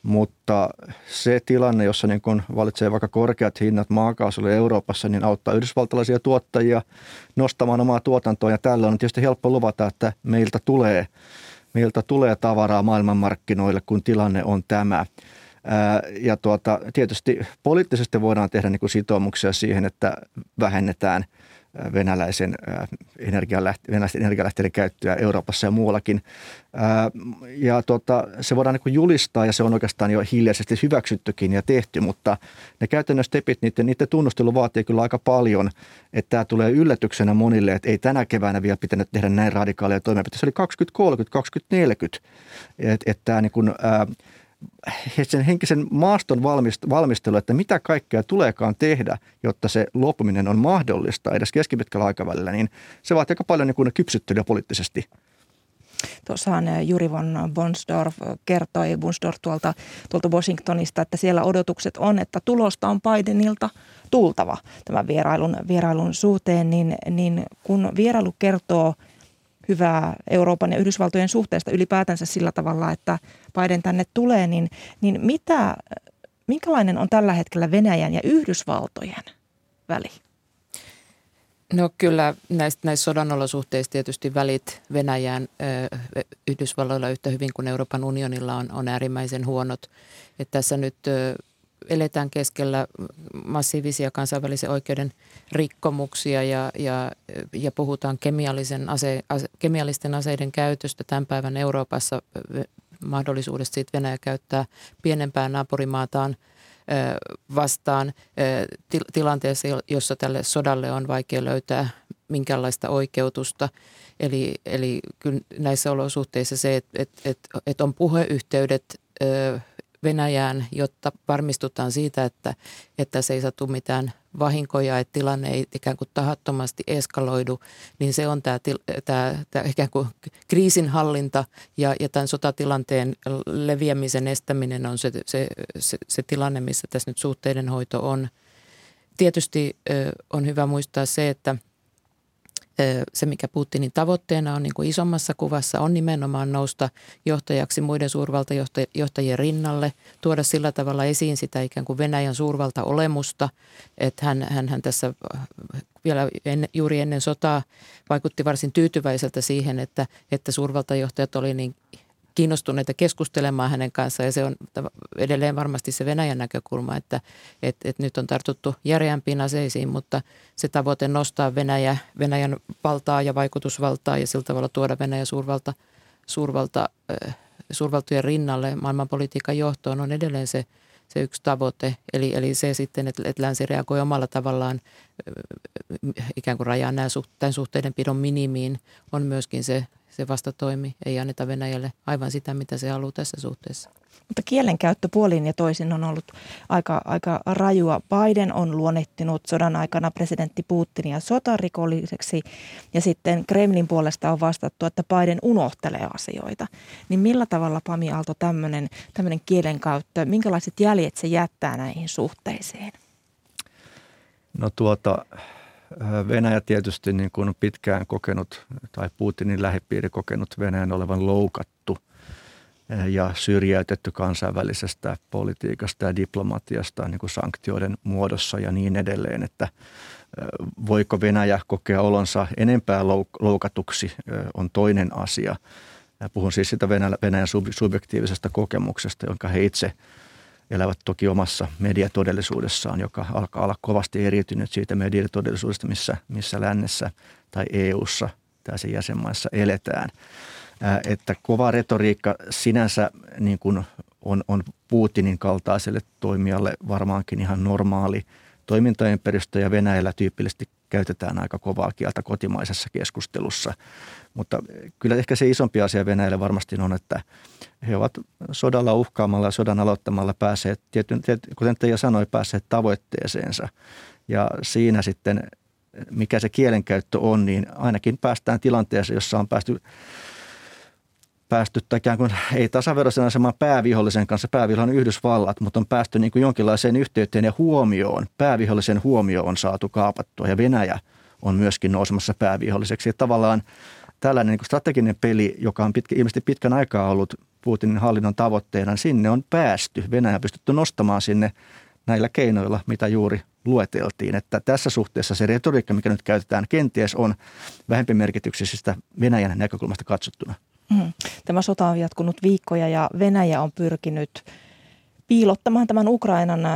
Mutta se tilanne, jossa niin kun valitsee vaikka korkeat hinnat maakaasulle Euroopassa, niin auttaa yhdysvaltalaisia tuottajia nostamaan omaa tuotantoa. Ja tällä on tietysti helppo luvata, että meiltä tulee meiltä tulee tavaraa maailmanmarkkinoille, kun tilanne on tämä. Ja tuota, tietysti poliittisesti voidaan tehdä niin kuin sitoumuksia siihen, että vähennetään – venäläisen energialähte- venäläisten energialähteiden käyttöä Euroopassa ja muuallakin. Ja tota, se voidaan niin julistaa ja se on oikeastaan jo hiljaisesti hyväksyttykin ja tehty, mutta ne käytännön stepit, niiden, niiden tunnustelu vaatii kyllä aika paljon, että tämä tulee yllätyksenä monille, että ei tänä keväänä vielä pitänyt tehdä näin radikaaleja toimenpiteitä. Se oli 2030, 2040, että, että tämä niin kuin, ää, sen henkisen maaston valmistelu, että mitä kaikkea tuleekaan tehdä, jotta se lopuminen on mahdollista edes keskipitkällä aikavälillä, niin se vaatii aika paljon niin kypsyttelyä poliittisesti. Tuossahan eh, Juri von Bonsdorf kertoi, Bonsdorf tuolta, tuolta Washingtonista, että siellä odotukset on, että tulosta on Bidenilta tultava tämän vierailun, vierailun suhteen, niin, niin kun vierailu kertoo – hyvää Euroopan ja Yhdysvaltojen suhteesta ylipäätänsä sillä tavalla, että Biden tänne tulee, niin, niin mitä, minkälainen on tällä hetkellä Venäjän ja Yhdysvaltojen väli? No kyllä näistä, näistä sodan olosuhteista tietysti välit Venäjään Yhdysvalloilla yhtä hyvin kuin Euroopan unionilla on, on äärimmäisen huonot. Että tässä nyt eletään keskellä massiivisia kansainvälisen oikeuden rikkomuksia ja, ja, ja puhutaan kemiallisen ase, ase, kemiallisten aseiden käytöstä tämän päivän Euroopassa mahdollisuudesta siitä Venäjä käyttää pienempää naapurimaataan vastaan tilanteessa, jossa tälle sodalle on vaikea löytää minkäänlaista oikeutusta. Eli, eli kyllä näissä olosuhteissa se, että et, et, et on puheyhteydet Venäjään, jotta varmistutaan siitä, että, että se ei satu mitään vahinkoja, että tilanne ei ikään kuin tahattomasti eskaloidu, niin se on tämä, tämä, tämä ikään kuin kriisinhallinta ja, ja tämän sotatilanteen leviämisen estäminen on se, se, se, se tilanne, missä tässä nyt suhteiden hoito on. Tietysti on hyvä muistaa se, että – se, mikä Putinin tavoitteena on niin kuin isommassa kuvassa, on nimenomaan nousta johtajaksi muiden suurvaltajohtajien rinnalle, tuoda sillä tavalla esiin sitä ikään kuin Venäjän suurvaltaolemusta, että hän, hän, hän tässä vielä en, juuri ennen sotaa vaikutti varsin tyytyväiseltä siihen, että, että suurvaltajohtajat oli niin kiinnostuneita keskustelemaan hänen kanssaan ja se on edelleen varmasti se Venäjän näkökulma, että, että, että nyt on tartuttu järeämpiin aseisiin, mutta se tavoite nostaa Venäjä, Venäjän valtaa ja vaikutusvaltaa ja sillä tavalla tuoda Venäjä suurvalta, suurvalta, suurvaltojen rinnalle maailmanpolitiikan johtoon on edelleen se, se yksi tavoite. Eli, eli se sitten, että, että länsi reagoi omalla tavallaan ikään kuin rajaa nämä, tämän suhteiden pidon minimiin, on myöskin se, se vastatoimi ei anneta Venäjälle aivan sitä, mitä se haluaa tässä suhteessa. Mutta kielenkäyttö puolin ja toisin on ollut aika, aika rajua. Biden on luonnehtinut sodan aikana presidentti Putinia sotarikolliseksi ja sitten Kremlin puolesta on vastattu, että Biden unohtelee asioita. Niin millä tavalla Pami Aalto tämmöinen, tämmöinen kielenkäyttö, minkälaiset jäljet se jättää näihin suhteisiin? No tuota, Venäjä tietysti niin kuin pitkään kokenut, tai Putinin lähipiiri kokenut Venäjän olevan loukattu ja syrjäytetty kansainvälisestä politiikasta ja diplomatiasta niin kuin sanktioiden muodossa ja niin edelleen, että voiko Venäjä kokea olonsa enempää loukatuksi on toinen asia. Puhun siis sitä Venäjän subjektiivisesta kokemuksesta, jonka he itse – elävät toki omassa mediatodellisuudessaan, joka alkaa olla kovasti eriytynyt siitä mediatodellisuudesta, missä, missä lännessä tai EUssa tai sen jäsenmaissa eletään. Ää, että kova retoriikka sinänsä niin kuin on, on Putinin kaltaiselle toimijalle varmaankin ihan normaali toimintaympäristö ja Venäjällä tyypillisesti käytetään aika kovaa kieltä kotimaisessa keskustelussa. Mutta kyllä ehkä se isompi asia Venäjälle varmasti on, että he ovat sodalla uhkaamalla ja sodan aloittamalla päässeet, tietyn, kuten Teija sanoi, päässeet tavoitteeseensa. Ja siinä sitten, mikä se kielenkäyttö on, niin ainakin päästään tilanteeseen, jossa on päästy päästy ikään kuin ei tasaveroisen asemaan päävihollisen kanssa, päävihollinen Yhdysvallat, mutta on päästy niin kuin jonkinlaiseen yhteyteen ja huomioon. Päävihollisen huomio on saatu kaapattua ja Venäjä on myöskin nousemassa pääviholliseksi. Ja tavallaan tällainen niin kuin strateginen peli, joka on pitkä, ilmeisesti pitkän aikaa ollut Putinin hallinnon tavoitteena, niin sinne on päästy. Venäjä on pystytty nostamaan sinne näillä keinoilla, mitä juuri lueteltiin. Että tässä suhteessa se retoriikka, mikä nyt käytetään, kenties on vähempi merkityksistä Venäjän näkökulmasta katsottuna. Mm. Tämä sota on jatkunut viikkoja ja Venäjä on pyrkinyt piilottamaan tämän Ukrainan äh,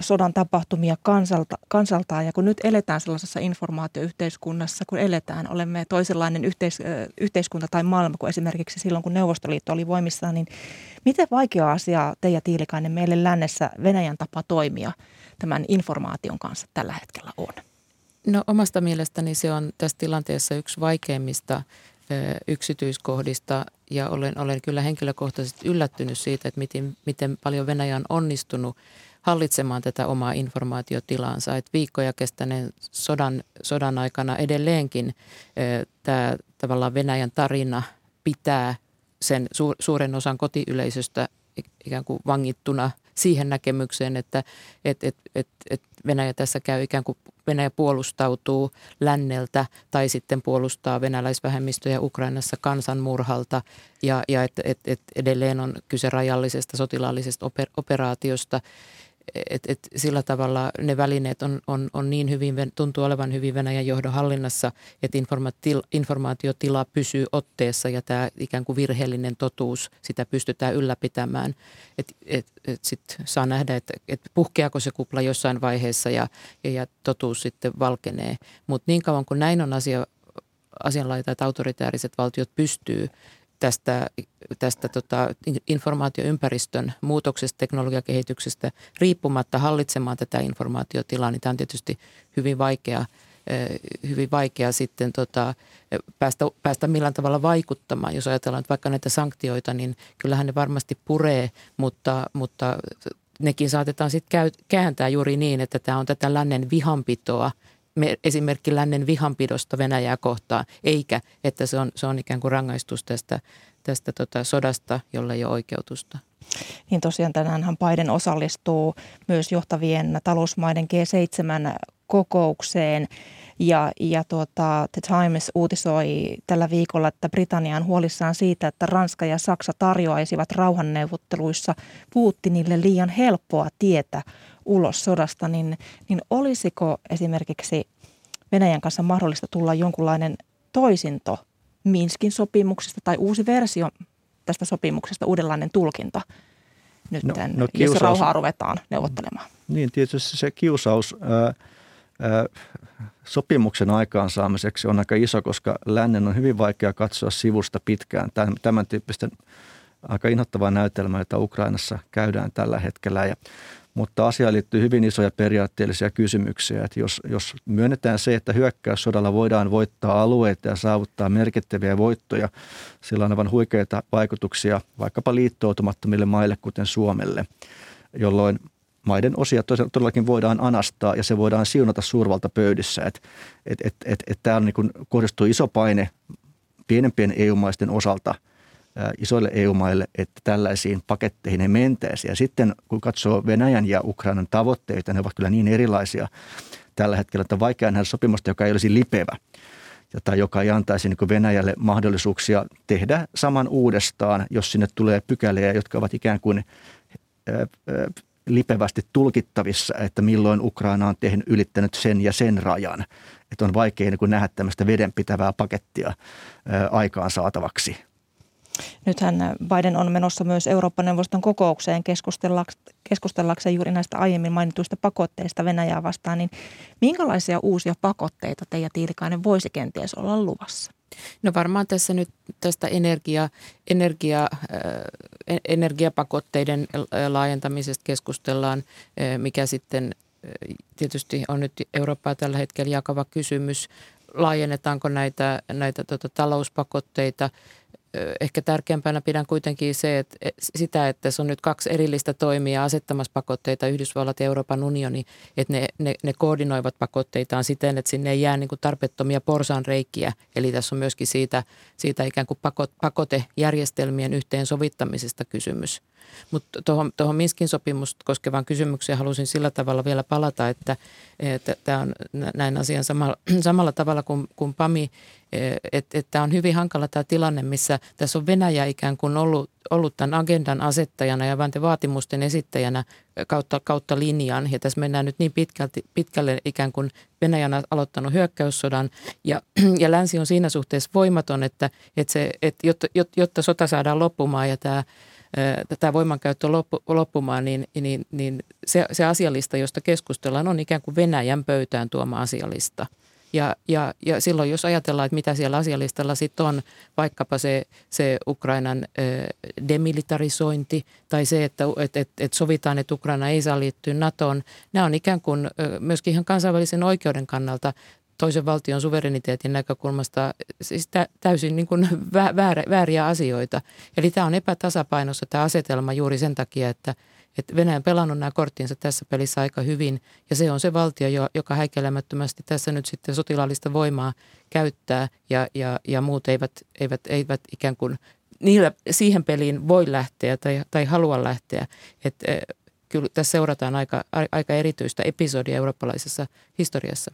sodan tapahtumia kansalta, kansaltaan. Ja kun nyt eletään sellaisessa informaatioyhteiskunnassa, kun eletään, olemme toisenlainen yhteis, äh, yhteiskunta tai maailma kuin esimerkiksi silloin, kun Neuvostoliitto oli voimissaan, niin miten vaikea asia Teija Tiilikainen meille lännessä Venäjän tapa toimia tämän informaation kanssa tällä hetkellä on? No omasta mielestäni se on tässä tilanteessa yksi vaikeimmista yksityiskohdista ja olen, olen kyllä henkilökohtaisesti yllättynyt siitä, että miten, miten paljon Venäjä on onnistunut hallitsemaan tätä omaa informaatiotilaansa. Että viikkoja kestäneen sodan, sodan aikana edelleenkin tämä tavallaan Venäjän tarina pitää sen su, suuren osan kotiyleisöstä ikään kuin vangittuna siihen näkemykseen, että et, et, et, et Venäjä tässä käy ikään kuin Venäjä puolustautuu länneltä tai sitten puolustaa venäläisvähemmistöjä Ukrainassa kansanmurhalta. Ja, ja että et, et edelleen on kyse rajallisesta sotilaallisesta oper, operaatiosta et, et sillä tavalla ne välineet on, on, on niin hyvin, tuntuu olevan hyvin Venäjän johdon hallinnassa, että informaatiotila pysyy otteessa ja tämä ikään kuin virheellinen totuus, sitä pystytään ylläpitämään. Et, et, et sit saa nähdä, että et puhkeako se kupla jossain vaiheessa ja, ja, ja totuus sitten valkenee. Mutta niin kauan kuin näin on asia, asianlaita, että autoritääriset valtiot pystyy tästä, tästä tota, informaatioympäristön muutoksesta, teknologiakehityksestä riippumatta hallitsemaan tätä informaatiotilaa, niin tämä on tietysti hyvin vaikea, hyvin vaikea sitten tota, päästä, päästä millään tavalla vaikuttamaan. Jos ajatellaan että vaikka näitä sanktioita, niin kyllähän ne varmasti puree, mutta, mutta nekin saatetaan sitten kääntää juuri niin, että tämä on tätä lännen vihanpitoa – esimerkki lännen vihanpidosta Venäjää kohtaan, eikä että se on, se on ikään kuin rangaistus tästä, tästä tota sodasta, jolle ei ole oikeutusta. Niin tosiaan tänäänhän Biden osallistuu myös johtavien talousmaiden G7-kokoukseen. Ja, ja tuota, The Times uutisoi tällä viikolla, että Britannia on huolissaan siitä, että Ranska ja Saksa tarjoaisivat rauhanneuvotteluissa Putinille liian helppoa tietä ulos sodasta, niin, niin olisiko esimerkiksi Venäjän kanssa mahdollista tulla jonkunlainen toisinto Minskin sopimuksesta tai uusi versio tästä sopimuksesta, uudenlainen tulkinta nyt, no, no, kiusaus, jos rauhaa ruvetaan neuvottelemaan? Niin, tietysti se kiusaus ää, ää, sopimuksen aikaansaamiseksi on aika iso, koska lännen on hyvin vaikea katsoa sivusta pitkään tämän, tämän tyyppisten aika inhottavaa näytelmää, jota Ukrainassa käydään tällä hetkellä. Ja mutta asiaan liittyy hyvin isoja periaatteellisia kysymyksiä. Että jos, jos myönnetään se, että hyökkäyssodalla voidaan voittaa alueita ja saavuttaa merkittäviä voittoja, sillä on aivan huikeita vaikutuksia vaikkapa liittoutumattomille maille, kuten Suomelle, jolloin maiden osia todellakin voidaan anastaa ja se voidaan siunata suurvalta pöydissä. Että et, et, et, et tämä on niin kohdistuu iso paine pienempien EU-maisten osalta isoille EU-maille, että tällaisiin paketteihin ei mentäisi. Ja sitten kun katsoo Venäjän ja Ukrainan tavoitteita, ne ovat kyllä niin erilaisia tällä hetkellä, että vaikea nähdä sopimusta, joka ei olisi lipevä tai joka ei antaisi niin Venäjälle mahdollisuuksia tehdä saman uudestaan, jos sinne tulee pykäliä, jotka ovat ikään kuin lipevästi tulkittavissa, että milloin Ukraina on tehnyt, ylittänyt sen ja sen rajan. Että on vaikea niin nähdä tämmöistä vedenpitävää pakettia aikaan saatavaksi. Nythän Biden on menossa myös Euroopan neuvoston kokoukseen keskustellakseen juuri näistä aiemmin mainituista pakotteista Venäjää vastaan. Niin minkälaisia uusia pakotteita teidän Tiilikainen voisi kenties olla luvassa? No varmaan tässä nyt tästä energia, energia, äh, energiapakotteiden laajentamisesta keskustellaan, äh, mikä sitten äh, tietysti on nyt Eurooppaa tällä hetkellä jakava kysymys. Laajennetaanko näitä, näitä tota, talouspakotteita ehkä tärkeämpänä pidän kuitenkin se, että sitä, että se on nyt kaksi erillistä toimia asettamassa pakotteita, Yhdysvallat ja Euroopan unioni, että ne, ne, ne koordinoivat pakotteitaan siten, että sinne ei jää niin kuin tarpeettomia porsanreikiä. Eli tässä on myöskin siitä, siitä ikään kuin pakot, pakotejärjestelmien yhteensovittamisesta kysymys. Mutta tuohon Minskin sopimusta koskevaan kysymykseen halusin sillä tavalla vielä palata, että tämä on näin asian samalla, <clears throat> samalla tavalla kuin, kuin PAMI, että et tämä on hyvin hankala tämä tilanne, missä tässä on Venäjä ikään kuin ollut, ollut tämän agendan asettajana ja vaatimusten esittäjänä kautta, kautta linjan. Ja tässä mennään nyt niin pitkälti, pitkälle ikään kuin Venäjä on aloittanut hyökkäyssodan ja, <clears throat> ja länsi on siinä suhteessa voimaton, että, että, se, että jotta, jotta sota saadaan loppumaan ja tämä tätä voimankäyttö loppu, loppumaan, niin, niin, niin se, se asialista, josta keskustellaan, on ikään kuin Venäjän pöytään tuoma asialista. Ja, ja, ja silloin jos ajatellaan, että mitä siellä asialistalla sitten on, vaikkapa se, se Ukrainan ö, demilitarisointi tai se, että et, et, et sovitaan, että Ukraina ei saa liittyä NATOon, nämä on ikään kuin ö, myöskin ihan kansainvälisen oikeuden kannalta toisen valtion suvereniteetin näkökulmasta siis täysin niin kuin väär, vääriä asioita. Eli tämä on epätasapainossa tämä asetelma juuri sen takia, että, että Venäjä on pelannut nämä korttinsa tässä pelissä aika hyvin ja se on se valtio, joka häikelemättömästi tässä nyt sitten sotilaallista voimaa käyttää ja, ja, ja muut eivät, eivät, eivät ikään kuin niillä siihen peliin voi lähteä tai, tai halua lähteä. Että kyllä tässä seurataan aika, aika erityistä episodia eurooppalaisessa historiassa.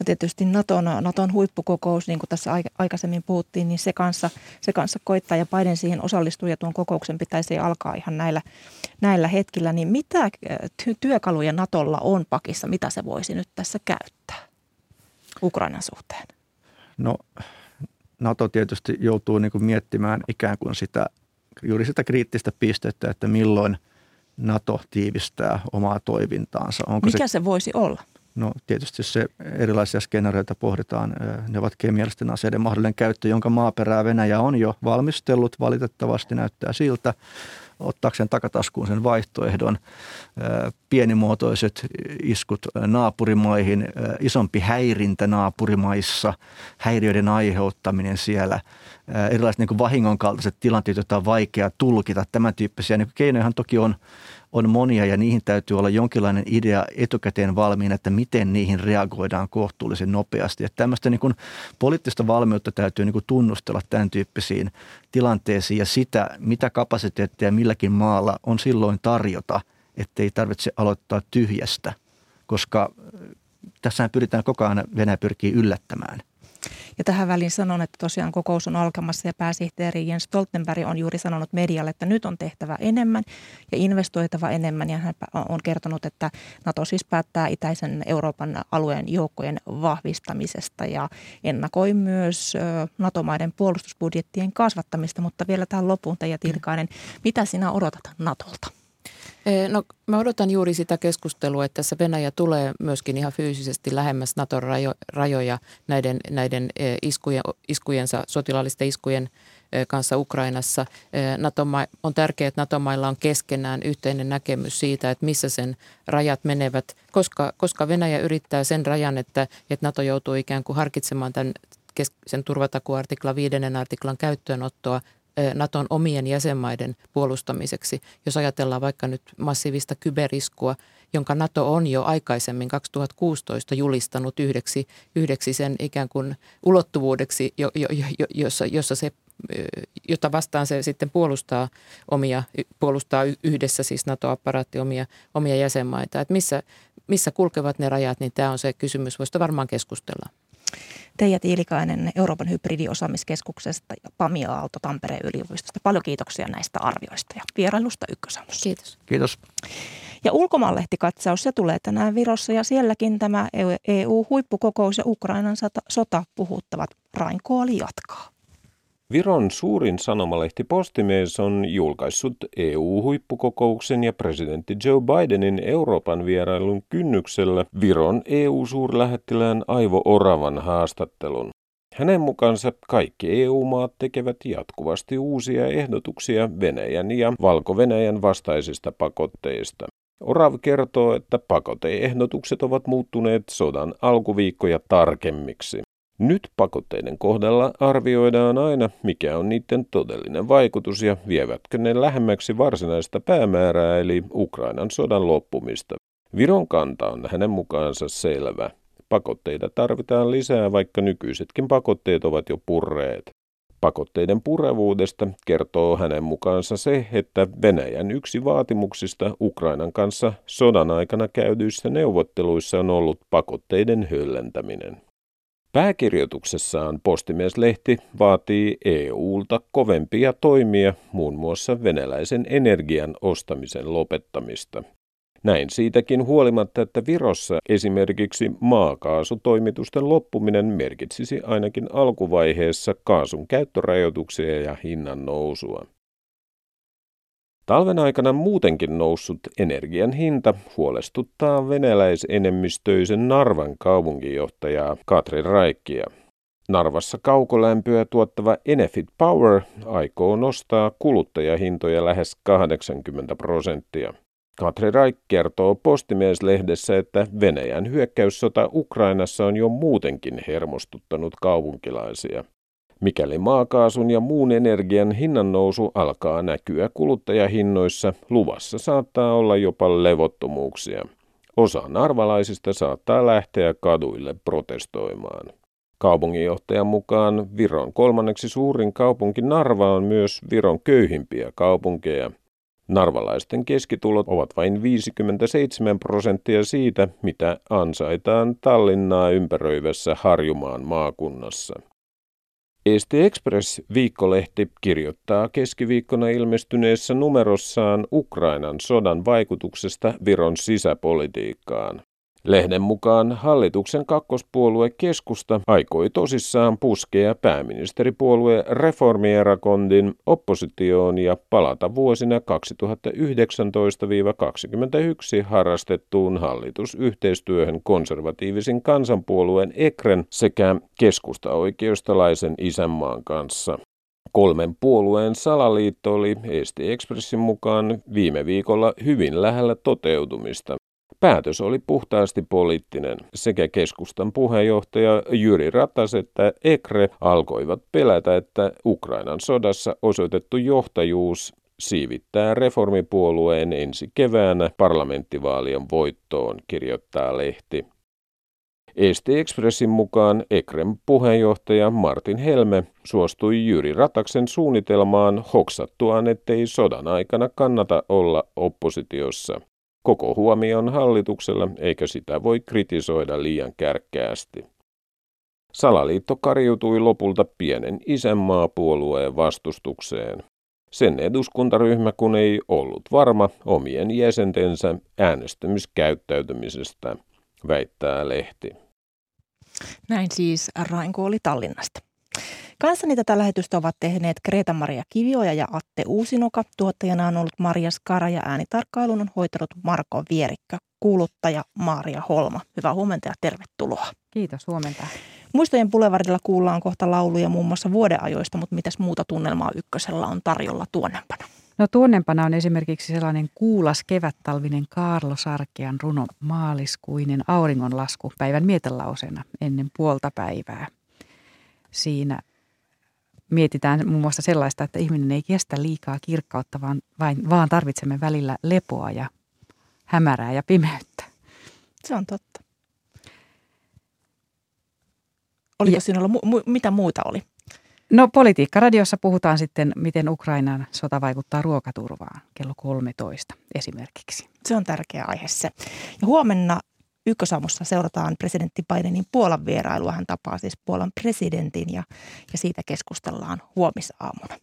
No tietysti Naton, Naton huippukokous, niin kuin tässä aikaisemmin puhuttiin, niin se kanssa, se kanssa koittaa ja Biden siihen osallistuu ja tuon kokouksen pitäisi alkaa ihan näillä, näillä hetkillä. Niin mitä äh, työkaluja Natolla on pakissa, mitä se voisi nyt tässä käyttää Ukrainan suhteen? No Nato tietysti joutuu niin kuin miettimään ikään kuin sitä, juuri sitä kriittistä pistettä, että milloin NATO tiivistää omaa toimintaansa. Onko Mikä se, se voisi olla? No tietysti se erilaisia skenaarioita pohditaan. Ne ovat kemiallisten aseiden mahdollinen käyttö, jonka maaperää Venäjä on jo valmistellut. Valitettavasti näyttää siltä ottaakseen takataskuun sen vaihtoehdon. Pienimuotoiset iskut naapurimaihin, isompi häirintä naapurimaissa, häiriöiden aiheuttaminen siellä, erilaiset niin vahingonkaltaiset tilanteet, joita on vaikea tulkita. Tämän tyyppisiä niin keinojahan toki on on monia ja niihin täytyy olla jonkinlainen idea etukäteen valmiina, että miten niihin reagoidaan kohtuullisen nopeasti. Että tämmöistä niin kuin poliittista valmiutta täytyy niin kuin tunnustella tämän tyyppisiin tilanteisiin. Ja sitä, mitä kapasiteetteja milläkin maalla on silloin tarjota, ettei tarvitse aloittaa tyhjästä, koska tässä pyritään koko ajan, Venäjä pyrkii yllättämään – ja tähän väliin sanon, että tosiaan kokous on alkamassa ja pääsihteeri Jens Stoltenberg on juuri sanonut medialle, että nyt on tehtävä enemmän ja investoitava enemmän. Ja hän on kertonut, että NATO siis päättää itäisen Euroopan alueen joukkojen vahvistamisesta ja ennakoi myös NATO-maiden puolustusbudjettien kasvattamista. Mutta vielä tähän loppuun, Teija Tilkainen, mitä sinä odotat NATOlta? No mä odotan juuri sitä keskustelua, että tässä Venäjä tulee myöskin ihan fyysisesti lähemmäs Naton rajo, rajoja näiden, näiden iskujen, iskujensa, sotilaallisten iskujen kanssa Ukrainassa. NATO on tärkeää, että NATO-mailla on keskenään yhteinen näkemys siitä, että missä sen rajat menevät, koska, koska Venäjä yrittää sen rajan, että, että NATO joutuu ikään kuin harkitsemaan tämän sen turvatakuartikla viidennen artiklan käyttöönottoa Naton omien jäsenmaiden puolustamiseksi. Jos ajatellaan vaikka nyt massiivista kyberiskua, jonka NATO on jo aikaisemmin 2016 julistanut yhdeksi, yhdeksi sen ikään kuin ulottuvuudeksi, jo, jo, jo, jossa, jossa se jota vastaan se sitten puolustaa, omia, puolustaa yhdessä siis NATO-apparaatti omia, omia jäsenmaita. Että missä, missä kulkevat ne rajat, niin tämä on se kysymys, josta varmaan keskustellaan. Teija Tiilikainen Euroopan hybridiosaamiskeskuksesta ja Pamia Aalto Tampereen yliopistosta. Paljon kiitoksia näistä arvioista ja vierailusta Ykkösaamussa. Kiitos. Kiitos. Ja ulkomaanlehtikatsaus, se tulee tänään Virossa ja sielläkin tämä EU-huippukokous ja Ukrainan sota puhuttavat. Rainkooli jatkaa. Viron suurin sanomalehti Postimies on julkaissut EU-huippukokouksen ja presidentti Joe Bidenin Euroopan vierailun kynnyksellä Viron EU-suurlähettilään Aivo Oravan haastattelun. Hänen mukaansa kaikki EU-maat tekevät jatkuvasti uusia ehdotuksia Venäjän ja Valko-Venäjän vastaisista pakotteista. Orav kertoo, että pakoteehdotukset ovat muuttuneet sodan alkuviikkoja tarkemmiksi. Nyt pakotteiden kohdalla arvioidaan aina, mikä on niiden todellinen vaikutus ja vievätkö ne lähemmäksi varsinaista päämäärää eli Ukrainan sodan loppumista. Viron kanta on hänen mukaansa selvä. Pakotteita tarvitaan lisää, vaikka nykyisetkin pakotteet ovat jo purreet. Pakotteiden purevuudesta kertoo hänen mukaansa se, että Venäjän yksi vaatimuksista Ukrainan kanssa sodan aikana käydyissä neuvotteluissa on ollut pakotteiden höllentäminen. Pääkirjoituksessaan Postimieslehti vaatii EUlta kovempia toimia, muun muassa venäläisen energian ostamisen lopettamista. Näin siitäkin huolimatta, että Virossa esimerkiksi maakaasutoimitusten loppuminen merkitsisi ainakin alkuvaiheessa kaasun käyttörajoituksia ja hinnan nousua. Talven aikana muutenkin noussut energian hinta huolestuttaa venäläisenemmistöisen Narvan kaupunginjohtajaa Katri Raikkia. Narvassa kaukolämpöä tuottava Enefit Power aikoo nostaa kuluttajahintoja lähes 80 prosenttia. Katri Raik kertoo Postimies-lehdessä, että Venäjän hyökkäyssota Ukrainassa on jo muutenkin hermostuttanut kaupunkilaisia. Mikäli maakaasun ja muun energian hinnan nousu alkaa näkyä kuluttajahinnoissa, luvassa saattaa olla jopa levottomuuksia. Osa narvalaisista saattaa lähteä kaduille protestoimaan. Kaupunginjohtajan mukaan Viron kolmanneksi suurin kaupunki Narva on myös Viron köyhimpiä kaupunkeja. Narvalaisten keskitulot ovat vain 57 prosenttia siitä, mitä ansaitaan Tallinnaa ympäröivässä Harjumaan maakunnassa. Eesti Express viikkolehti kirjoittaa keskiviikkona ilmestyneessä numerossaan Ukrainan sodan vaikutuksesta Viron sisäpolitiikkaan. Lehden mukaan hallituksen kakkospuolue keskusta aikoi tosissaan puskea pääministeripuolue Reformierakondin oppositioon ja palata vuosina 2019-2021 harrastettuun hallitusyhteistyöhön konservatiivisen kansanpuolueen Ekren sekä keskusta-oikeistolaisen isänmaan kanssa. Kolmen puolueen salaliitto oli Eesti Expressin mukaan viime viikolla hyvin lähellä toteutumista. Päätös oli puhtaasti poliittinen. Sekä keskustan puheenjohtaja Jyri Ratas että Ekre alkoivat pelätä, että Ukrainan sodassa osoitettu johtajuus siivittää reformipuolueen ensi keväänä parlamenttivaalien voittoon, kirjoittaa lehti. Eesti Expressin mukaan Ekrem puheenjohtaja Martin Helme suostui Jyri Rataksen suunnitelmaan hoksattuaan, ettei sodan aikana kannata olla oppositiossa. Koko huomio on hallituksella, eikä sitä voi kritisoida liian kärkkäästi. Salaliitto kariutui lopulta pienen isänmaapuolueen vastustukseen. Sen eduskuntaryhmä kun ei ollut varma omien jäsentensä äänestämiskäyttäytymisestä, väittää lehti. Näin siis Rainko Tallinnasta. Kanssani tätä lähetystä ovat tehneet Kreta-Maria Kivioja ja Atte Uusinoka. Tuottajana on ollut Maria Skara ja äänitarkkailun on hoitanut Marko Vierikkö, kuuluttaja Maria Holma. Hyvää huomenta ja tervetuloa. Kiitos, huomenta. Muistojen Boulevardilla kuullaan kohta lauluja muun muassa vuodeajoista, mutta mitäs muuta tunnelmaa ykkösellä on tarjolla tuonnempana? No tuonnempana on esimerkiksi sellainen kuulas kevättalvinen Kaarlo Sarkean runo Maaliskuinen auringonlasku päivän mietelausena ennen puolta päivää. Siinä mietitään muun muassa sellaista, että ihminen ei kestä liikaa kirkkautta, vaan, vain, vaan tarvitsemme välillä lepoa ja hämärää ja pimeyttä. Se on totta. Oliko ja, sinulla, mu- mu- mitä muuta oli? No Politiikka-radiossa puhutaan sitten, miten Ukrainan sota vaikuttaa ruokaturvaan kello 13 esimerkiksi. Se on tärkeä aihe se. Ja huomenna Ykkösaamussa seurataan presidentti Bidenin Puolan vierailua. Hän tapaa siis Puolan presidentin ja, ja siitä keskustellaan huomisaamuna.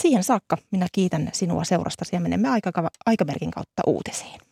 Siihen saakka minä kiitän sinua seurastasi ja menemme aikamerkin kautta uutisiin.